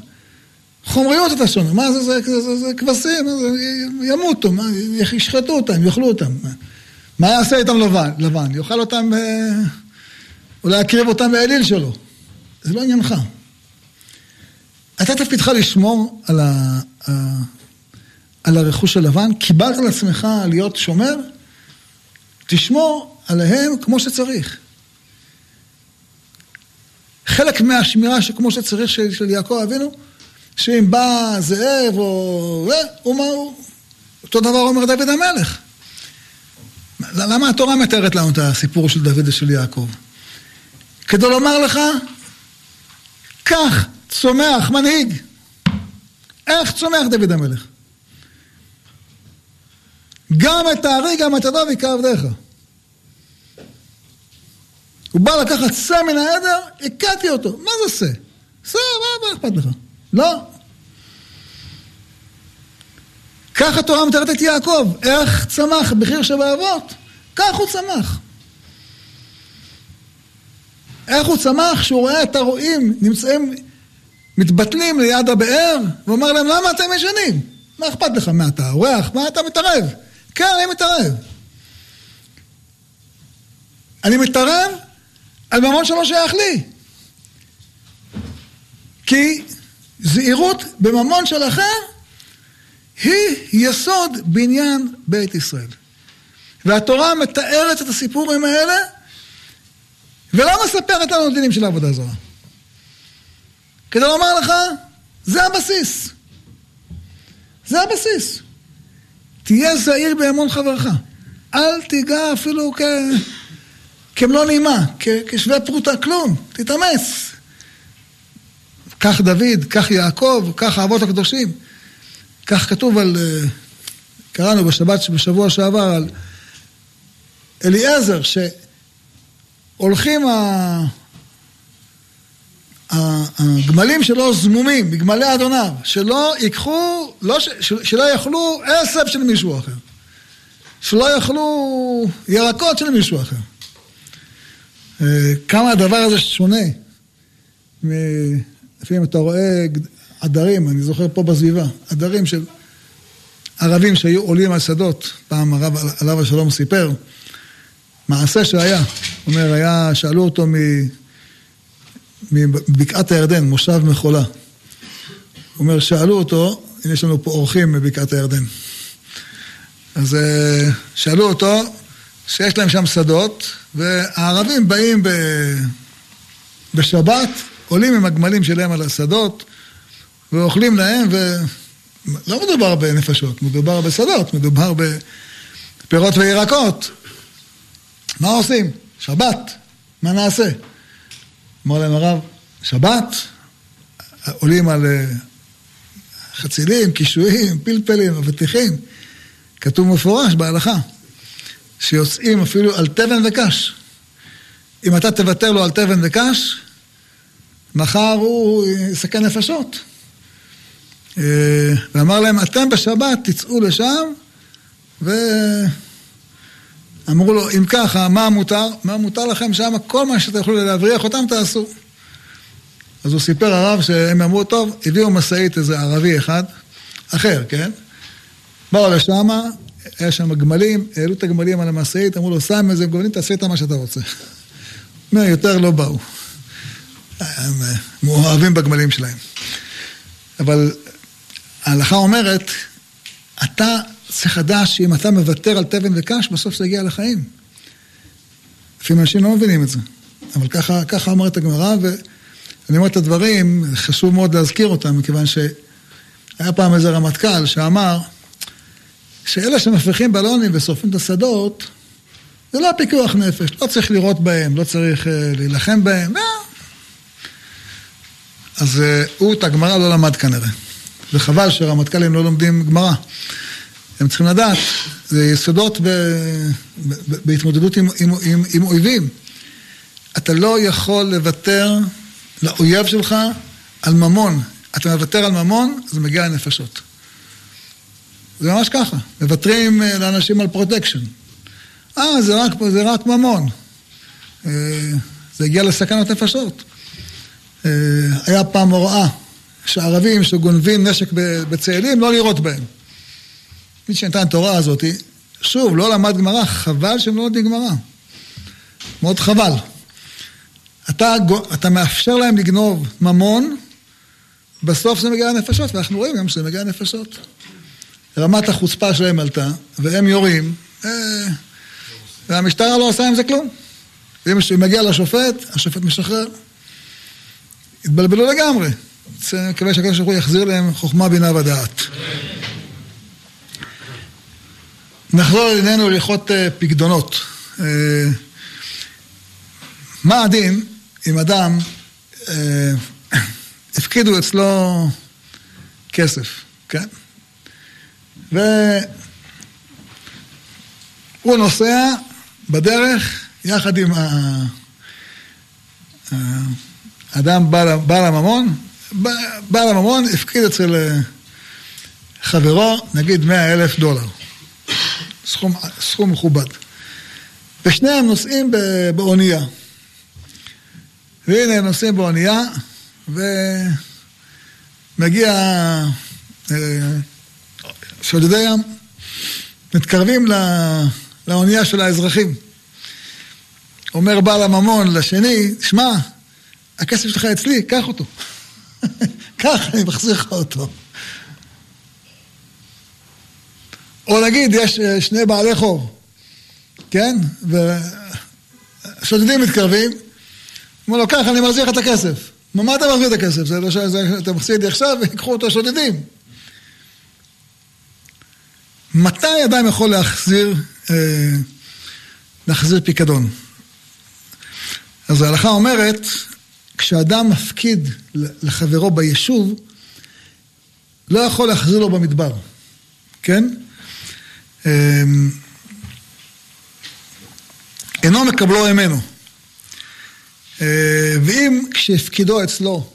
חומריות אתה שומר. מה זה, זה, זה, זה, זה כבשים, זה, ימותו, מה, ישחטו אותם, יאכלו אותם. מה יעשה איתם לבן? לבן, יאכל אותם, אה, אולי יקריב אותם באליל שלו. זה לא עניינך. אתה תפקידך לשמור על, ה, ה, על הרכוש הלבן, קיבלת על עצמך להיות שומר, תשמור עליהם כמו שצריך. חלק מהשמירה שכמו שצריך של, של יעקב אבינו, שאם בא זאב או... הוא מה הוא... אותו דבר אומר דוד המלך. למה התורה מתארת לנו את הסיפור של דוד ושל יעקב? כדי לומר לך, כך צומח מנהיג. איך צומח דוד המלך? גם את הארי, גם את הדוב יקרא עבדיך. הוא בא לקחת שא מן העדר, הכיתי אותו. מה זה שא? שא, מה, מה אכפת לך? לא. כך התורה מתארת את יעקב, איך צמח בחיר שבאבות, כך הוא צמח. איך הוא צמח כשהוא רואה את הרועים נמצאים, מתבטלים ליד הבאר, ואומר להם, למה אתם ישנים? מה אכפת לך? מה אתה אורח? מה אתה מתערב? כן, אני מתערב. אני מתערב על ממון שלא שייך לי. כי זהירות בממון של אחר היא יסוד בניין בית ישראל. והתורה מתארת את הסיפורים האלה ולא מספרת לנו דינים של העבודה זרה. כדי לומר לך, זה הבסיס. זה הבסיס. תהיה זהיר באמון חברך. אל תיגע אפילו כ... כמלוא נימה, כ... כשווה פרוטה, כלום. תתאמץ. כך דוד, כך יעקב, כך האבות הקדושים. כך כתוב על, אה, קראנו בשבת, בשבוע שעבר על אליעזר, שהולכים ה... הגמלים שלו זמומים, בגמלי אדוניו, שלא ייקחו, לא ש, שלא יאכלו עשב של מישהו אחר, שלא יאכלו ירקות של מישהו אחר. אה, כמה הדבר הזה שונה, לפעמים אתה רואה עדרים, אני זוכר פה בסביבה, עדרים של ערבים שהיו עולים על שדות, פעם הרב עליו השלום סיפר, מעשה שהיה, הוא אומר, היה, שאלו אותו. מבקעת הירדן, מושב מחולה. הוא אומר, שאלו אותו, הנה יש לנו פה אורחים מבקעת הירדן. אז אה, שאלו אותו שיש להם שם שדות, והערבים באים ב... בשבת, עולים עם הגמלים שלהם על השדות, ואוכלים להם, ולא מדובר בנפשות, מדובר בשדות, מדובר בפירות וירקות. מה עושים? שבת, מה נעשה? אמר להם הרב, שבת, עולים על אה, חצילים, קישואים, פלפלים, אבטיחים. כתוב מפורש בהלכה, שיוצאים אפילו על תבן וקש. אם אתה תוותר לו על תבן וקש, מחר הוא יסכן נפשות. אה, ואמר להם, אתם בשבת תצאו לשם, ואמרו לו, אם ככה, מה מותר? מה מותר לכם שם? כל מה שאתם יכולים להבריח אותם, תעשו. אז הוא סיפר הרב שהם אמרו, טוב, הביאו משאית איזה ערבי אחד, אחר, כן? באו לשם, היה שם גמלים, העלו את הגמלים על המשאית, אמרו לו, שם איזה גמלים, תעשה איתם מה שאתה רוצה. אומר, יותר לא באו. הם מאוהבים בגמלים שלהם. אבל ההלכה אומרת, אתה צריך לדעת שאם אתה מוותר על תבן וקש, בסוף זה יגיע לחיים. לפעמים אנשים לא מבינים את זה. אבל ככה, ככה אומרת הגמרא, ואני אומר את הדברים, חשוב מאוד להזכיר אותם, מכיוון שהיה פעם איזה רמטכ"ל שאמר שאלה שמפריחים בלונים ושורפים את השדות, זה לא פיקוח נפש, לא צריך לראות בהם, לא צריך uh, להילחם בהם, לא. אז אה, הוא את הגמרא לא למד כנראה. וחבל שרמטכ"לים לא לומדים גמרא. הם צריכים לדעת, זה יסודות ב, ב, ב, בהתמודדות עם, עם, עם, עם אויבים. אתה לא יכול לוותר לאויב שלך על ממון. אתה מוותר על ממון, זה מגיע לנפשות. זה ממש ככה, מוותרים אה, לאנשים על פרוטקשן. אה, זה רק, זה רק ממון. אה, זה הגיע לסכנת נפשות. אה, היה פעם הוראה שערבים שגונבים נשק בצאלים, לא לירות בהם. מי שנתן את ההוראה הזאת, שוב, לא למד גמרא, חבל שהם לא לומדים גמרא. מאוד חבל. אתה, אתה מאפשר להם לגנוב ממון, בסוף זה מגיע לנפשות, ואנחנו רואים גם שזה מגיע לנפשות. רמת החוצפה שלהם עלתה, והם יורים, אה, והמשטרה לא עושה עם זה כלום. אם מגיע לשופט, השופט משחרר. התבלבלו לגמרי. אני מקווה שהקדוש ברוך הוא יחזיר להם חוכמה, בינה ודעת. נחזור לענייננו להלכות אה, פקדונות. אה, מה הדין אם אדם, הפקידו אצלו כסף, כן? והוא נוסע בדרך יחד עם האדם בעל הממון, בעל הממון הפקיד אצל חברו, נגיד מאה אלף דולר. סכום, סכום מכובד. ושניהם נוסעים באונייה. והנה הם נוסעים באונייה, ומגיע אה, שודדי ים, מתקרבים לאונייה של האזרחים. אומר בעל הממון לשני, שמע, הכסף שלך אצלי, קח אותו. קח, אני מחזיר לך אותו. או נגיד, יש אה, שני בעלי חוב, כן? ושודדים מתקרבים, אומר לו, קח, אני מחזיר לך את הכסף. מה אתה מחזיר את הכסף? זה לא ש... אתה מחזיר זה עכשיו, ויקחו אותו השודדים. מתי אדם יכול להחזיר, אה, להחזיר פיקדון? אז ההלכה אומרת, כשאדם מפקיד לחברו ביישוב, לא יכול להחזיר לו במדבר, כן? אמ, אינו מקבלו ממנו. אה, ואם כשהפקידו אצלו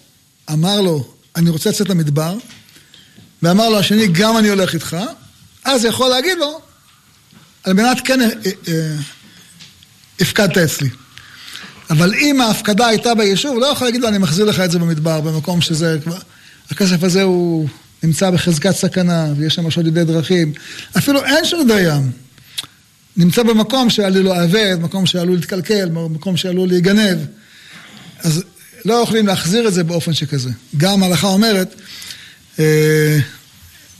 אמר לו, אני רוצה לצאת למדבר, ואמר לו השני, גם אני הולך איתך, אז יכול להגיד לו, על מנת כן אה, אה, הפקדת אצלי. אבל אם ההפקדה הייתה ביישוב, לא יכול להגיד לו, אני מחזיר לך את זה במדבר, במקום שזה כבר... הכסף הזה הוא נמצא בחזקת סכנה, ויש שם שודדי דרכים. אפילו אין שודדי ים. נמצא במקום שעלול לאבד, מקום שעלול להתקלקל, מקום שעלול להיגנב. אז לא יכולים להחזיר את זה באופן שכזה. גם ההלכה אומרת, אה,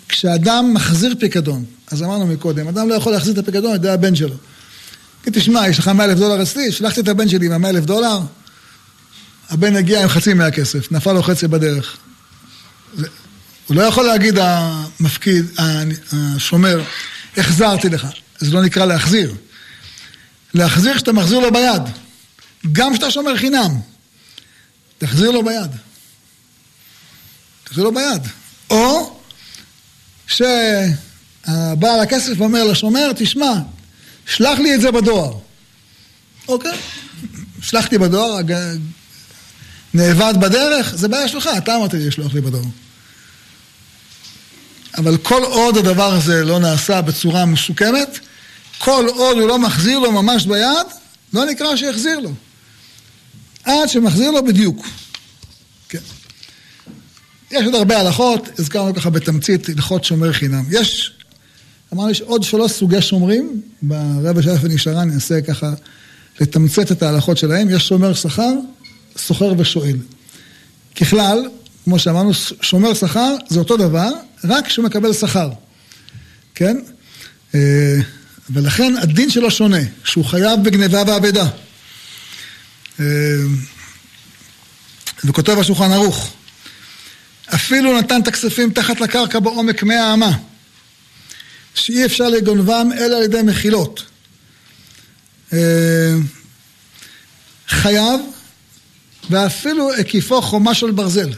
כשאדם מחזיר פיקדון, אז אמרנו מקודם, אדם לא יכול להחזיר את הפיקדון על ידי הבן שלו. כי תשמע, יש לך 100 אלף דולר אצלי, שלחתי את הבן שלי עם 100 אלף דולר, הבן הגיע עם חצי מהכסף, נפל לו חצי בדרך. הוא לא יכול להגיד המפקיד, השומר, החזרתי לך. זה לא נקרא להחזיר. להחזיר שאתה מחזיר לו ביד. גם כשאתה שומר חינם. תחזיר לו ביד. תחזיר לו ביד. או שהבעל הכסף אומר לשומר, תשמע, שלח לי את זה בדואר. אוקיי, שלחתי בדואר, נאבד בדרך, זה בעיה שלך, אתה אמרת לי לשלוח לי בדואר. אבל כל עוד הדבר הזה לא נעשה בצורה מסוכמת, כל עוד הוא לא מחזיר לו ממש ביד, לא נקרא שיחזיר לו. עד שמחזיר לו בדיוק. יש עוד הרבה הלכות, הזכרנו ככה בתמצית הלכות שומר חינם. יש, אמרנו, יש עוד שלוש סוגי שומרים, ברבע שעה ונשארה ננסה ככה לתמצת את ההלכות שלהם. יש שומר שכר, סוחר ושואל. ככלל, כמו שאמרנו, שומר שכר זה אותו דבר, רק כשהוא מקבל שכר, כן? אה, ולכן הדין שלו שונה, שהוא חייב בגניבה ואבדה. אה, וכותב השולחן ערוך, אפילו נתן את הכספים תחת לקרקע בעומק מאה אמה, שאי אפשר לגונבם אלא על ידי מחילות. אה, חייב, ואפילו הקיפו חומה של ברזל.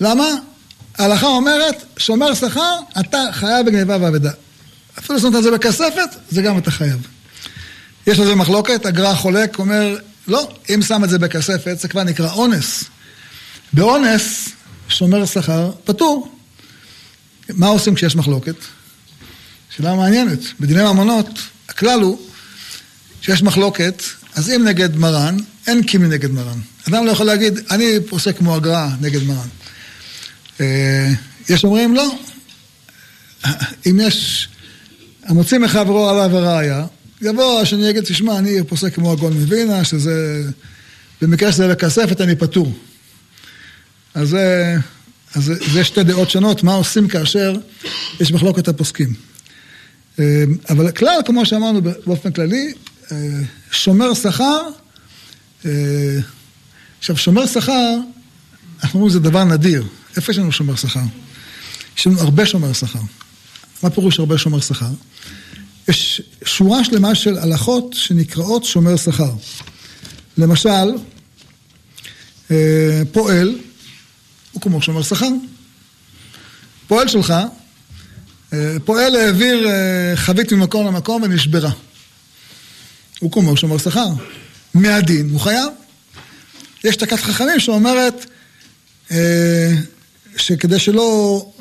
למה? ההלכה אומרת, שומר שכר, אתה חייב בגניבה ואבדה. אפילו שמת את זה בכספת, זה גם אתה חייב. יש לזה מחלוקת, הגר"א חולק, אומר, לא, אם שם את זה בכספת, זה כבר נקרא אונס. באונס, שומר שכר, פטור. מה עושים כשיש מחלוקת? שאלה מעניינת. בדיני ממונות, הכלל הוא שיש מחלוקת, אז אם נגד מרן, אין קימי נגד מרן. אדם לא יכול להגיד, אני פוסק כמו הגר"א נגד מרן. אה, יש אומרים לא. אם יש, המוציא מחברו עליו הראיה, יבוא השני יגיד, תשמע, אני פוסק כמו הגול מווינה, שזה, במקרה שזה לכספת אני פטור. אז זה, אז זה שתי דעות שונות, מה עושים כאשר יש מחלוקת הפוסקים. אה, אבל כלל, כמו שאמרנו באופן כללי, אה, שומר שכר, עכשיו, שומר שכר, אנחנו אומרים שזה דבר נדיר. איפה יש לנו שומר שכר? יש לנו הרבה שומר שכר. מה פירוש הרבה שומר שכר? יש שורה שלמה של הלכות שנקראות שומר שכר. למשל, אה, פועל הוא כמו שומר שכר. פועל שלך, אה, פועל העביר אה, חבית ממקום למקום ונשברה. הוא כמו שומר שכר. מהדין הוא חייב. יש תקת חכמים שאומרת שכדי שלא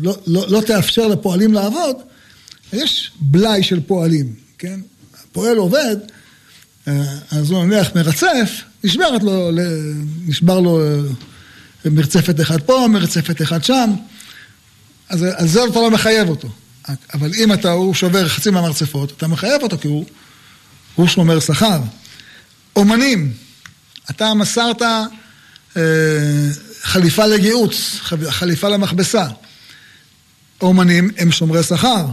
לא, לא, לא תאפשר לפועלים לעבוד, יש בלאי של פועלים, כן? הפועל עובד, אז הוא נניח מרצף, נשברת לו, נשבר לו מרצפת אחד פה, מרצפת אחד שם, אז על זה אתה לא מחייב אותו. אבל אם אתה, הוא שובר חצי מהמרצפות, אתה מחייב אותו כי הוא, הוא שומר שכר. אומנים, אתה מסרת אה, חליפה לגיהוץ, חליפה למכבסה. אומנים הם שומרי שכר,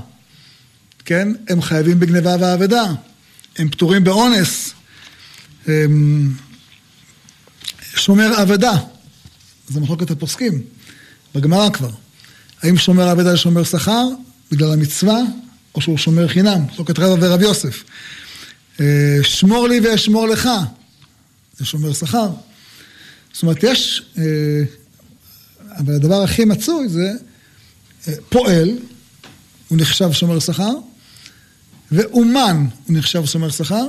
כן? הם חייבים בגניבה ואבדה, הם פטורים באונס, הם... שומר אבדה, זה מחלוקת הפוסקים, בגמרא כבר. האם שומר אבדה זה שומר שכר בגלל המצווה, או שהוא שומר חינם, מחלוקת רבא ורב יוסף. אה, שמור לי ואשמור לך, זה שומר שכר. זאת אומרת, יש, אה, אבל הדבר הכי מצוי זה אה, פועל, הוא נחשב שומר שכר, ואומן הוא נחשב שומר שכר,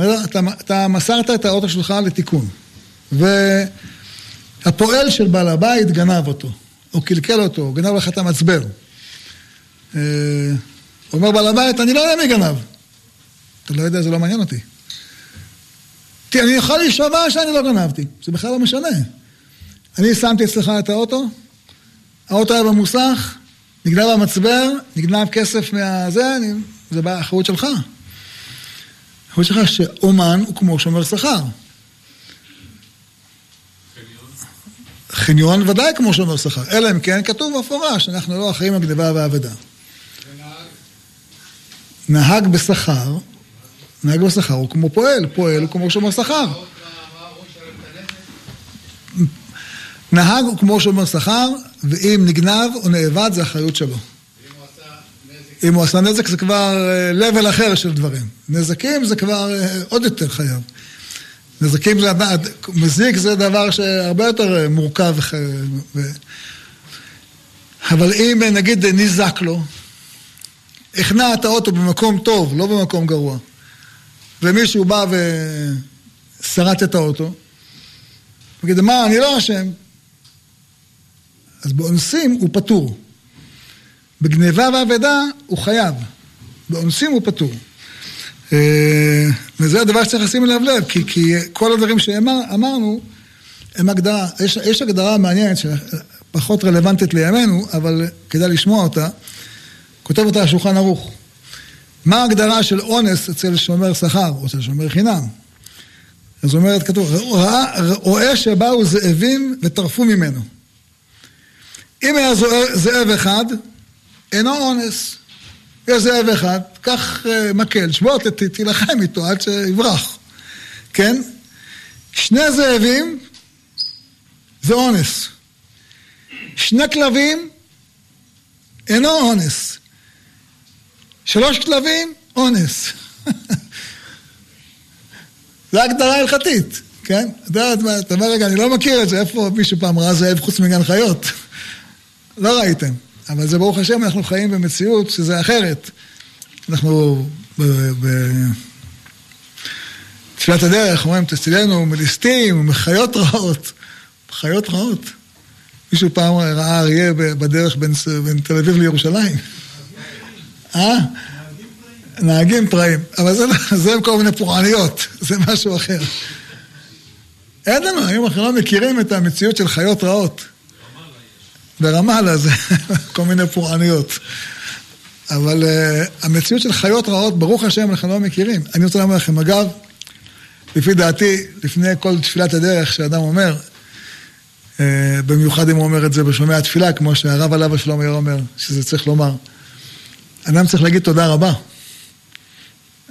אתה, אתה מסרת את האוטו שלך לתיקון, והפועל של בעל הבית גנב אותו, או קלקל אותו, או גנב לך את המצבר. אה, אומר בעל הבית, אני לא יודע מי גנב. אתה לא יודע, זה לא מעניין אותי. כי אני יכול להישבע שאני לא גנבתי, זה בכלל לא משנה. אני שמתי אצלך את האוטו, האוטו היה במוסך, נגנב המצבר, נגנב כסף מהזה, אני, זה באחריות שלך. האחריות שלך שאומן הוא כמו שומר שכר. חניון ודאי כמו שומר שכר, אלא אם כן כתוב במפורש, אנחנו לא אחראים על גניבה ואבדה. נהג בשכר, נהג בשכר הוא כמו פועל, פועל הוא כמו שומר שכר. נהג הוא כמו שומר שכר, ואם נגנב או נאבד זה אחריות שלו. אם הוא עשה נזק זה כבר אה, אחר של דברים. נזקים זה כבר אה, עוד יותר חייב. נזקים זה, מזיק זה דבר שהרבה יותר אה, מורכב. אבל אם נגיד ניזק לו, הכנע את האוטו במקום טוב, לא במקום גרוע, ומישהו בא ושרט את האוטו, הוא יגיד, מה, אני לא אשם. אז באונסים הוא פטור. בגניבה ואבדה הוא חייב. באונסים הוא פטור. אה, וזה הדבר שצריך לשים אליו לב, כי, כי כל הדברים שאמרנו הם הגדרה. יש, יש הגדרה מעניינת שפחות רלוונטית לימינו, אבל כדאי לשמוע אותה. כותב אותה השולחן ערוך. מה ההגדרה של אונס אצל שומר שכר או אצל שומר חינם? אז אומרת, כתוב, רואה שבאו זאבים וטרפו ממנו. אם היה זאב אחד, אינו אונס. יש זאב אחד, קח אה, מקל, שבוא, תילחם איתו עד שיברח, כן? שני זאבים זה אונס. שני כלבים אינו אונס. שלוש כלבים, אונס. זו הגדרה הלכתית, כן? אתה אומר, רגע, אני לא מכיר את זה, איפה מישהו פעם ראה זאב חוץ מגן חיות? לא ראיתם. אבל זה ברוך השם, אנחנו חיים במציאות שזה אחרת. אנחנו בתפילת הדרך אומרים, תצילנו מליסטים ומחיות רעות. חיות רעות. מישהו פעם ראה אריה בדרך בין, בין תל אביב לירושלים. אה? נהגים פראים. אבל זה, זה כל מיני פורעניות, זה משהו אחר. אין לנו, היום אנחנו לא מכירים את המציאות של חיות רעות. ברמאללה זה כל מיני פורעניות. אבל uh, המציאות של חיות רעות, ברוך השם, אנחנו לא מכירים. אני רוצה לומר לכם, אגב, לפי דעתי, לפני כל תפילת הדרך שאדם אומר, uh, במיוחד אם הוא אומר את זה בשומע התפילה, כמו שהרב עליו השלום היה אומר, שזה צריך לומר, אדם צריך להגיד תודה רבה.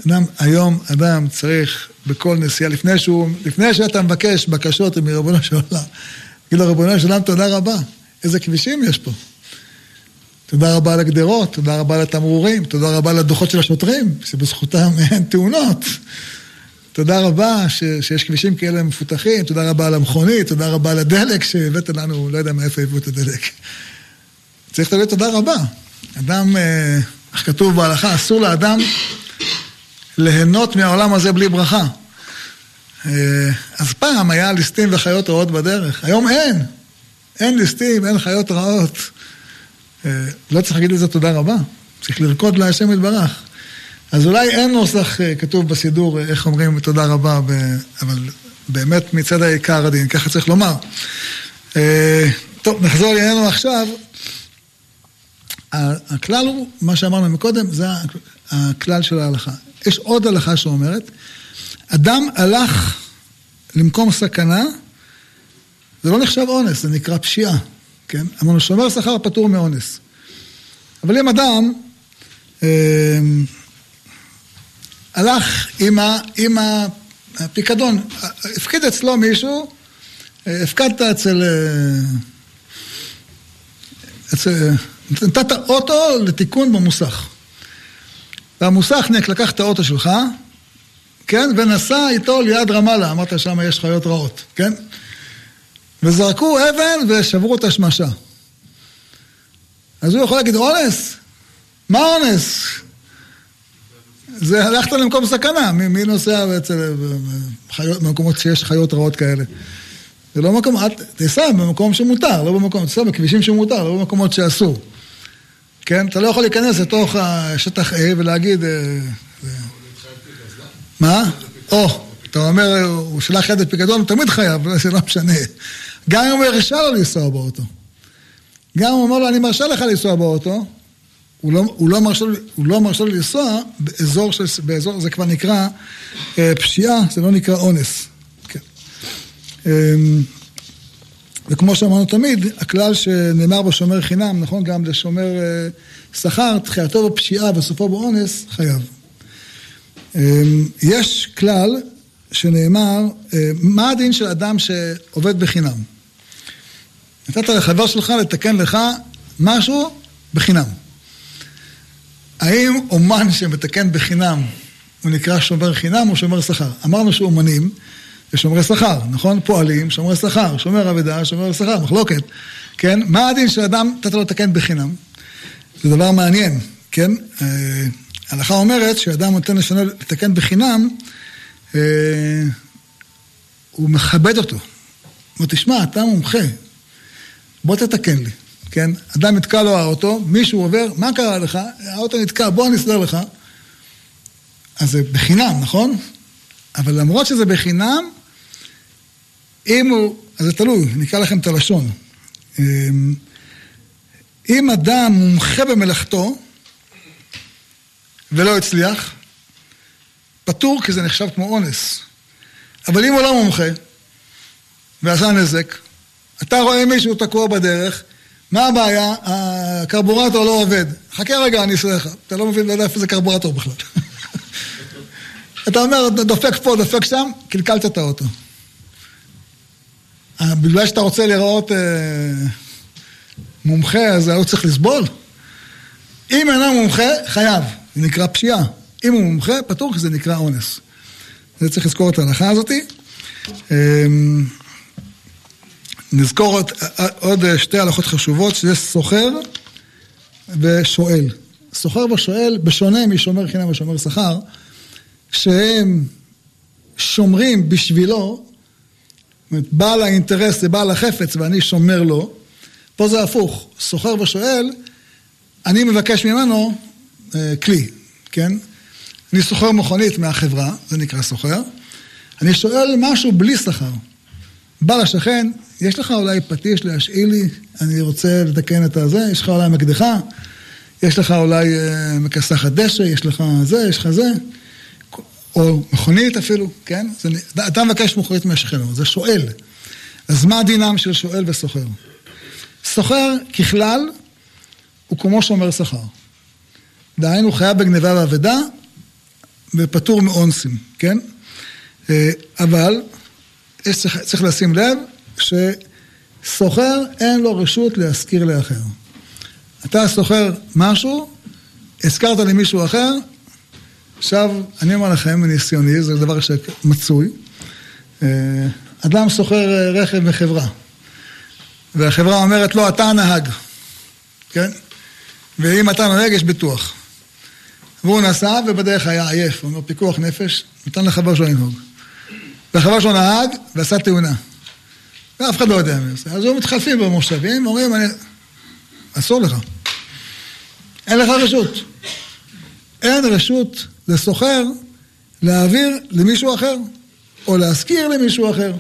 אדם, היום אדם צריך בכל נסיעה, לפני שהוא, לפני שאתה מבקש בקשות מריבונו של עולם, תגיד לו, ריבונו של עולם, תודה רבה. איזה כבישים יש פה. תודה רבה על הגדרות, תודה רבה על התמרורים, תודה רבה על הדוחות של השוטרים, שבזכותם אין תאונות. תודה רבה ש, שיש כבישים כאלה מפותחים, תודה רבה על המכונית, תודה רבה על הדלק שהבאת לנו, לא יודע מאיפה הביאו את הדלק. צריך להגיד תודה רבה. אדם, אה, איך כתוב בהלכה, אסור לאדם ליהנות מהעולם הזה בלי ברכה. אה, אז פעם היה ליסטים וחיות רעות בדרך, היום אין. אין ליסטים, אין חיות רעות. אה, לא צריך להגיד לזה תודה רבה, צריך לרקוד להשם יתברך. אז אולי אין נוסח אה, כתוב בסידור איך אומרים תודה רבה, אבל באמת מצד העיקר הדין, ככה צריך לומר. טוב, נחזור לענייננו עכשיו. הכלל הוא, מה שאמרנו מקודם, זה הכלל של ההלכה. יש עוד הלכה שאומרת, אדם הלך למקום סכנה, זה לא נחשב אונס, זה נקרא פשיעה, כן? אמרנו, שומר שכר פטור מאונס. אבל אם אדם אה, הלך עם, הפיקדון, הפקיד אצלו מישהו, אה, הפקדת. אה, אצל נתת אוטו לתיקון במוסך. והמוסכניק לקח את האוטו שלך, כן, ונסע איתו ליד רמאללה, אמרת שם יש חיות רעות, כן? וזרקו אבן ושברו את השמשה. אז הוא יכול להגיד, אונס? מה אונס? זה הלכת למקום סכנה, מי, מי נוסע אצל במקומות שיש חיות רעות כאלה? זה לא מקום, תיסע במקום שמותר, לא במקום, תיסע בכבישים שמותר, לא במקומות שאסור. כן? אתה לא יכול להיכנס לתוך השטח A ולהגיד... אה, מה? או, אתה אומר, הוא שלח יד לפיקדון, הוא תמיד חייב, זה לא משנה. גם אם הוא הרשה לו לנסוע באוטו. גם אם הוא אומר לו, אני מרשה לך לנסוע באוטו, הוא לא, הוא לא, מרשה, הוא לא לו לנסוע באזור, של, באזור, זה כבר נקרא אה, פשיעה, זה לא נקרא אונס. כן. אה, וכמו שאמרנו תמיד, הכלל שנאמר בשומר חינם, נכון גם לשומר אה, שכר, תחילתו בפשיעה וסופו באונס, חייב. אה, יש כלל שנאמר, אה, מה הדין של אדם שעובד בחינם? נתת לחבר שלך לתקן לך משהו בחינם. האם אומן שמתקן בחינם הוא נקרא שומר חינם או שומר שכר? אמרנו שאומנים ושומרי שכר, נכון? פועלים, שומרי שכר, שומר אבדה, שומר שכר, מחלוקת, כן? מה הדין של אדם, נתת לו לתקן בחינם? זה דבר מעניין, כן? אה, ההלכה אומרת שאדם נותן לשנה לתקן בחינם, אה, הוא מכבד אותו. הוא אומר, תשמע, אתה מומחה, בוא תתקן לי, כן? אדם נתקע לו האוטו, מישהו עובר, מה קרה לך? האוטו נתקע, בוא אני אסדר לך. אז זה בחינם, נכון? אבל למרות שזה בחינם, אם הוא, אז זה תלוי, נקרא לכם את הלשון. אמ, אם אדם מומחה במלאכתו ולא הצליח, פטור כי זה נחשב כמו אונס. אבל אם הוא לא מומחה ועשה נזק, אתה רואה מישהו תקוע בדרך, מה הבעיה? הקרבורטור לא עובד. חכה רגע, אני אעשה לך. אתה לא מבין, לא יודע איפה זה קרבורטור בכלל. אתה אומר, דופק פה, דופק שם, קלקלת את האוטו. אה, בגלל שאתה רוצה לראות אה, מומחה, אז הוא צריך לסבול. אם אינו מומחה, חייב. זה נקרא פשיעה. אם הוא מומחה, פטור, כי זה נקרא אונס. זה צריך לזכור את ההלכה הזאתי. אה, נזכור עוד, עוד שתי הלכות חשובות, שזה סוחר ושואל. סוחר ושואל, בשונה משומר חינם ושומר שכר, שהם שומרים בשבילו, אומרת, בעל האינטרס זה בעל החפץ ואני שומר לו, פה זה הפוך, סוחר ושואל, אני מבקש ממנו אה, כלי, כן? אני סוחר מכונית מהחברה, זה נקרא סוחר, אני שואל משהו בלי שכר. בא לשכן, יש לך אולי פטיש להשאיל לי, אני רוצה לתקן את הזה, יש לך אולי מקדחה, יש לך אולי אה, מכסחת דשא, יש לך זה, יש לך זה. או מכונית אפילו, כן? זה, אתה מבקש מכונית מהשכן, זה שואל. אז מה דינם של שואל וסוחר? סוחר, ככלל, הוא כמו שומר שכר. דהיינו, חייב בגניבה ואבדה, ופטור מאונסים, כן? אה, אבל צריך, צריך לשים לב שסוחר אין לו רשות להשכיר לאחר. אתה סוחר משהו, הזכרת למישהו אחר, עכשיו אני אומר לכם מניסיוני, זה דבר שמצוי, אה, אדם סוחר רכב מחברה, והחברה אומרת לו, אתה הנהג, כן? ואם אתה נוהג, יש ביטוח. והוא נסע ובדרך היה עייף, הוא אומר פיקוח נפש, נתן לחבר שלו לנהוג. והחבר שלו נהג ועשה תאונה. ואף אחד לא יודע מי זה. אז הוא מתחלפים במושבים, אומרים, אני... אסור לך. אין לך רשות. אין רשות לסוחר להעביר למישהו אחר, או להשכיר למישהו אחר.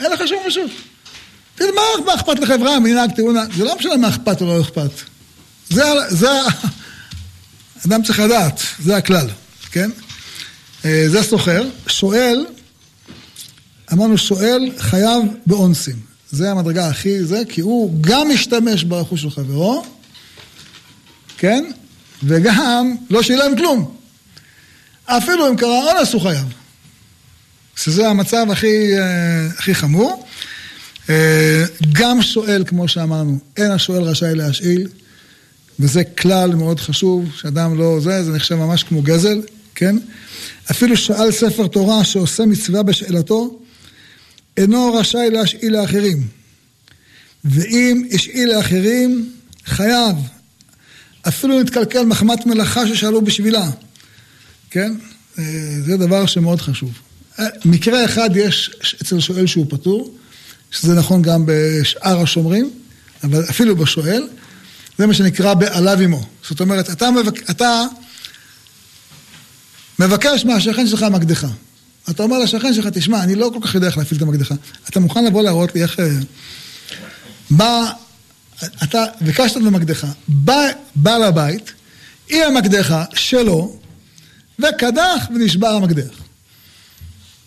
אין לך שום רשות. תגיד, מה אכפת לחברה מנהג תאונה? זה לא משנה מה אכפת או לא אכפת. זה, זה, אדם צריך לדעת, זה הכלל, כן? אה, זה סוחר, שואל, אמרנו שואל חייב באונסים. זה המדרגה הכי זה, כי הוא גם משתמש ברכוש של חברו, כן? וגם לא שילם כלום. אפילו אם קרה אונס הוא חייב. שזה המצב הכי, אה, הכי חמור. אה, גם שואל, כמו שאמרנו, אין השואל רשאי להשאיל. וזה כלל מאוד חשוב, שאדם לא זה, זה נחשב ממש כמו גזל, כן? אפילו שאל ספר תורה שעושה מצווה בשאלתו, אינו רשאי להשאיל לאחרים. ואם השאיל לאחרים, חייב. אפילו נתקלקל מחמת מלאכה ששאלו בשבילה, כן? אה, זה דבר שמאוד חשוב. אה, מקרה אחד יש אצל שואל שהוא פטור, שזה נכון גם בשאר השומרים, אבל אפילו בשואל. זה מה שנקרא בעליו עמו. זאת אומרת, אתה, מבק... אתה מבקש מהשכן שלך מקדחה. אתה אומר לשכן שלך, תשמע, אני לא כל כך יודע איך להפעיל את המקדחה. אתה מוכן לבוא להראות לי איך... אה, בא... אתה ביקשת במקדחה, בא בעל הבית עם המקדחה שלו, וקדח ונשבר המקדח.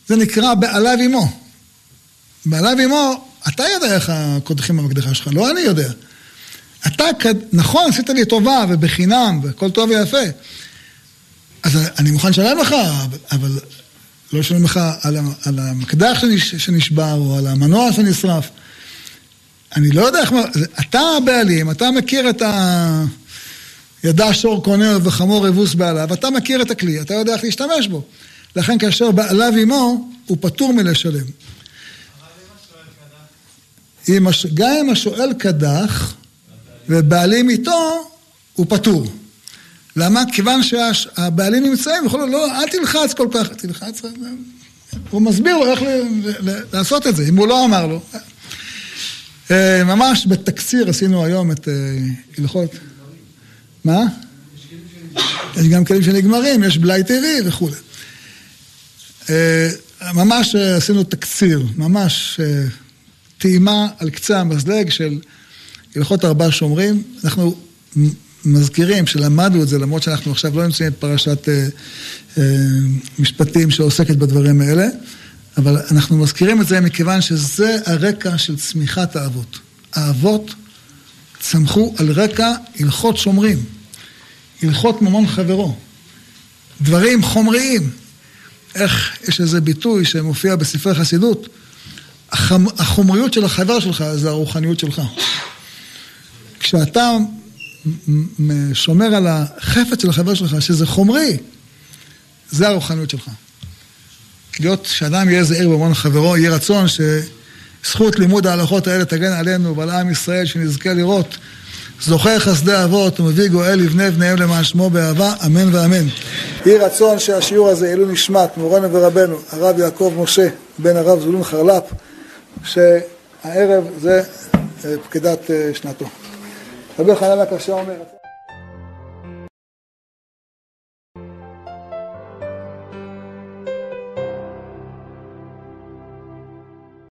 זה נקרא בעליו עמו. בעליו עמו, אתה יודע איך קודחים במקדחה שלך, לא אני יודע. אתה, נכון, עשית לי טובה ובחינם והכל טוב ויפה. אז אני מוכן לשלם לך, אבל לא לשלם לך על, על המקדח שנשבר או על המנוע שנשרף. אני לא יודע איך... אתה הבעלים, אתה מכיר את ה... ידע שור קונה וחמור אבוס בעליו, אתה מכיר את הכלי, אתה יודע איך להשתמש בו. לכן כאשר בעליו עמו, הוא פטור מלשלם. גם אם השואל קדח, ובעלים איתו, הוא פטור. למה? כיוון שהבעלים נמצאים, יכול להיות, לא, אל תלחץ כל כך, תלחץ, הוא מסביר לו איך לעשות את זה, אם הוא לא אמר לו. אה, ממש בתקציר עשינו היום את אה, הלכות. מה? יש גם כלים שנגמרים, יש בלאי טבעי וכולי. אה, ממש עשינו תקציר, ממש טעימה על קצה המזלג של הלכות ארבע שומרים, אנחנו מזכירים שלמדנו את זה, למרות שאנחנו עכשיו לא נמצאים בפרשת אה, אה, משפטים שעוסקת בדברים האלה, אבל אנחנו מזכירים את זה מכיוון שזה הרקע של צמיחת האבות. האבות צמחו על רקע הלכות שומרים, הלכות ממון חברו, דברים חומריים. איך יש איזה ביטוי שמופיע בספרי חסידות, החומריות של החבר שלך זה הרוחניות שלך. כשאתה שומר על החפץ של החבר שלך, שזה חומרי, זה הרוחניות שלך. להיות, שאדם יהיה זהיר במון חברו, יהיה רצון שזכות לימוד ההלכות האלה תגן עלינו ועל עם ישראל, שנזכה לראות זוכר חסדי אבות ומביא גואל לבני בניהם למען שמו באהבה, אמן ואמן. יהי רצון שהשיעור הזה יעלו נשמת מורנו ורבנו, הרב יעקב משה, בן הרב זבולון חרל"פ, שהערב זה אה, פקידת אה, שנתו. רבי חנן הקשה אומר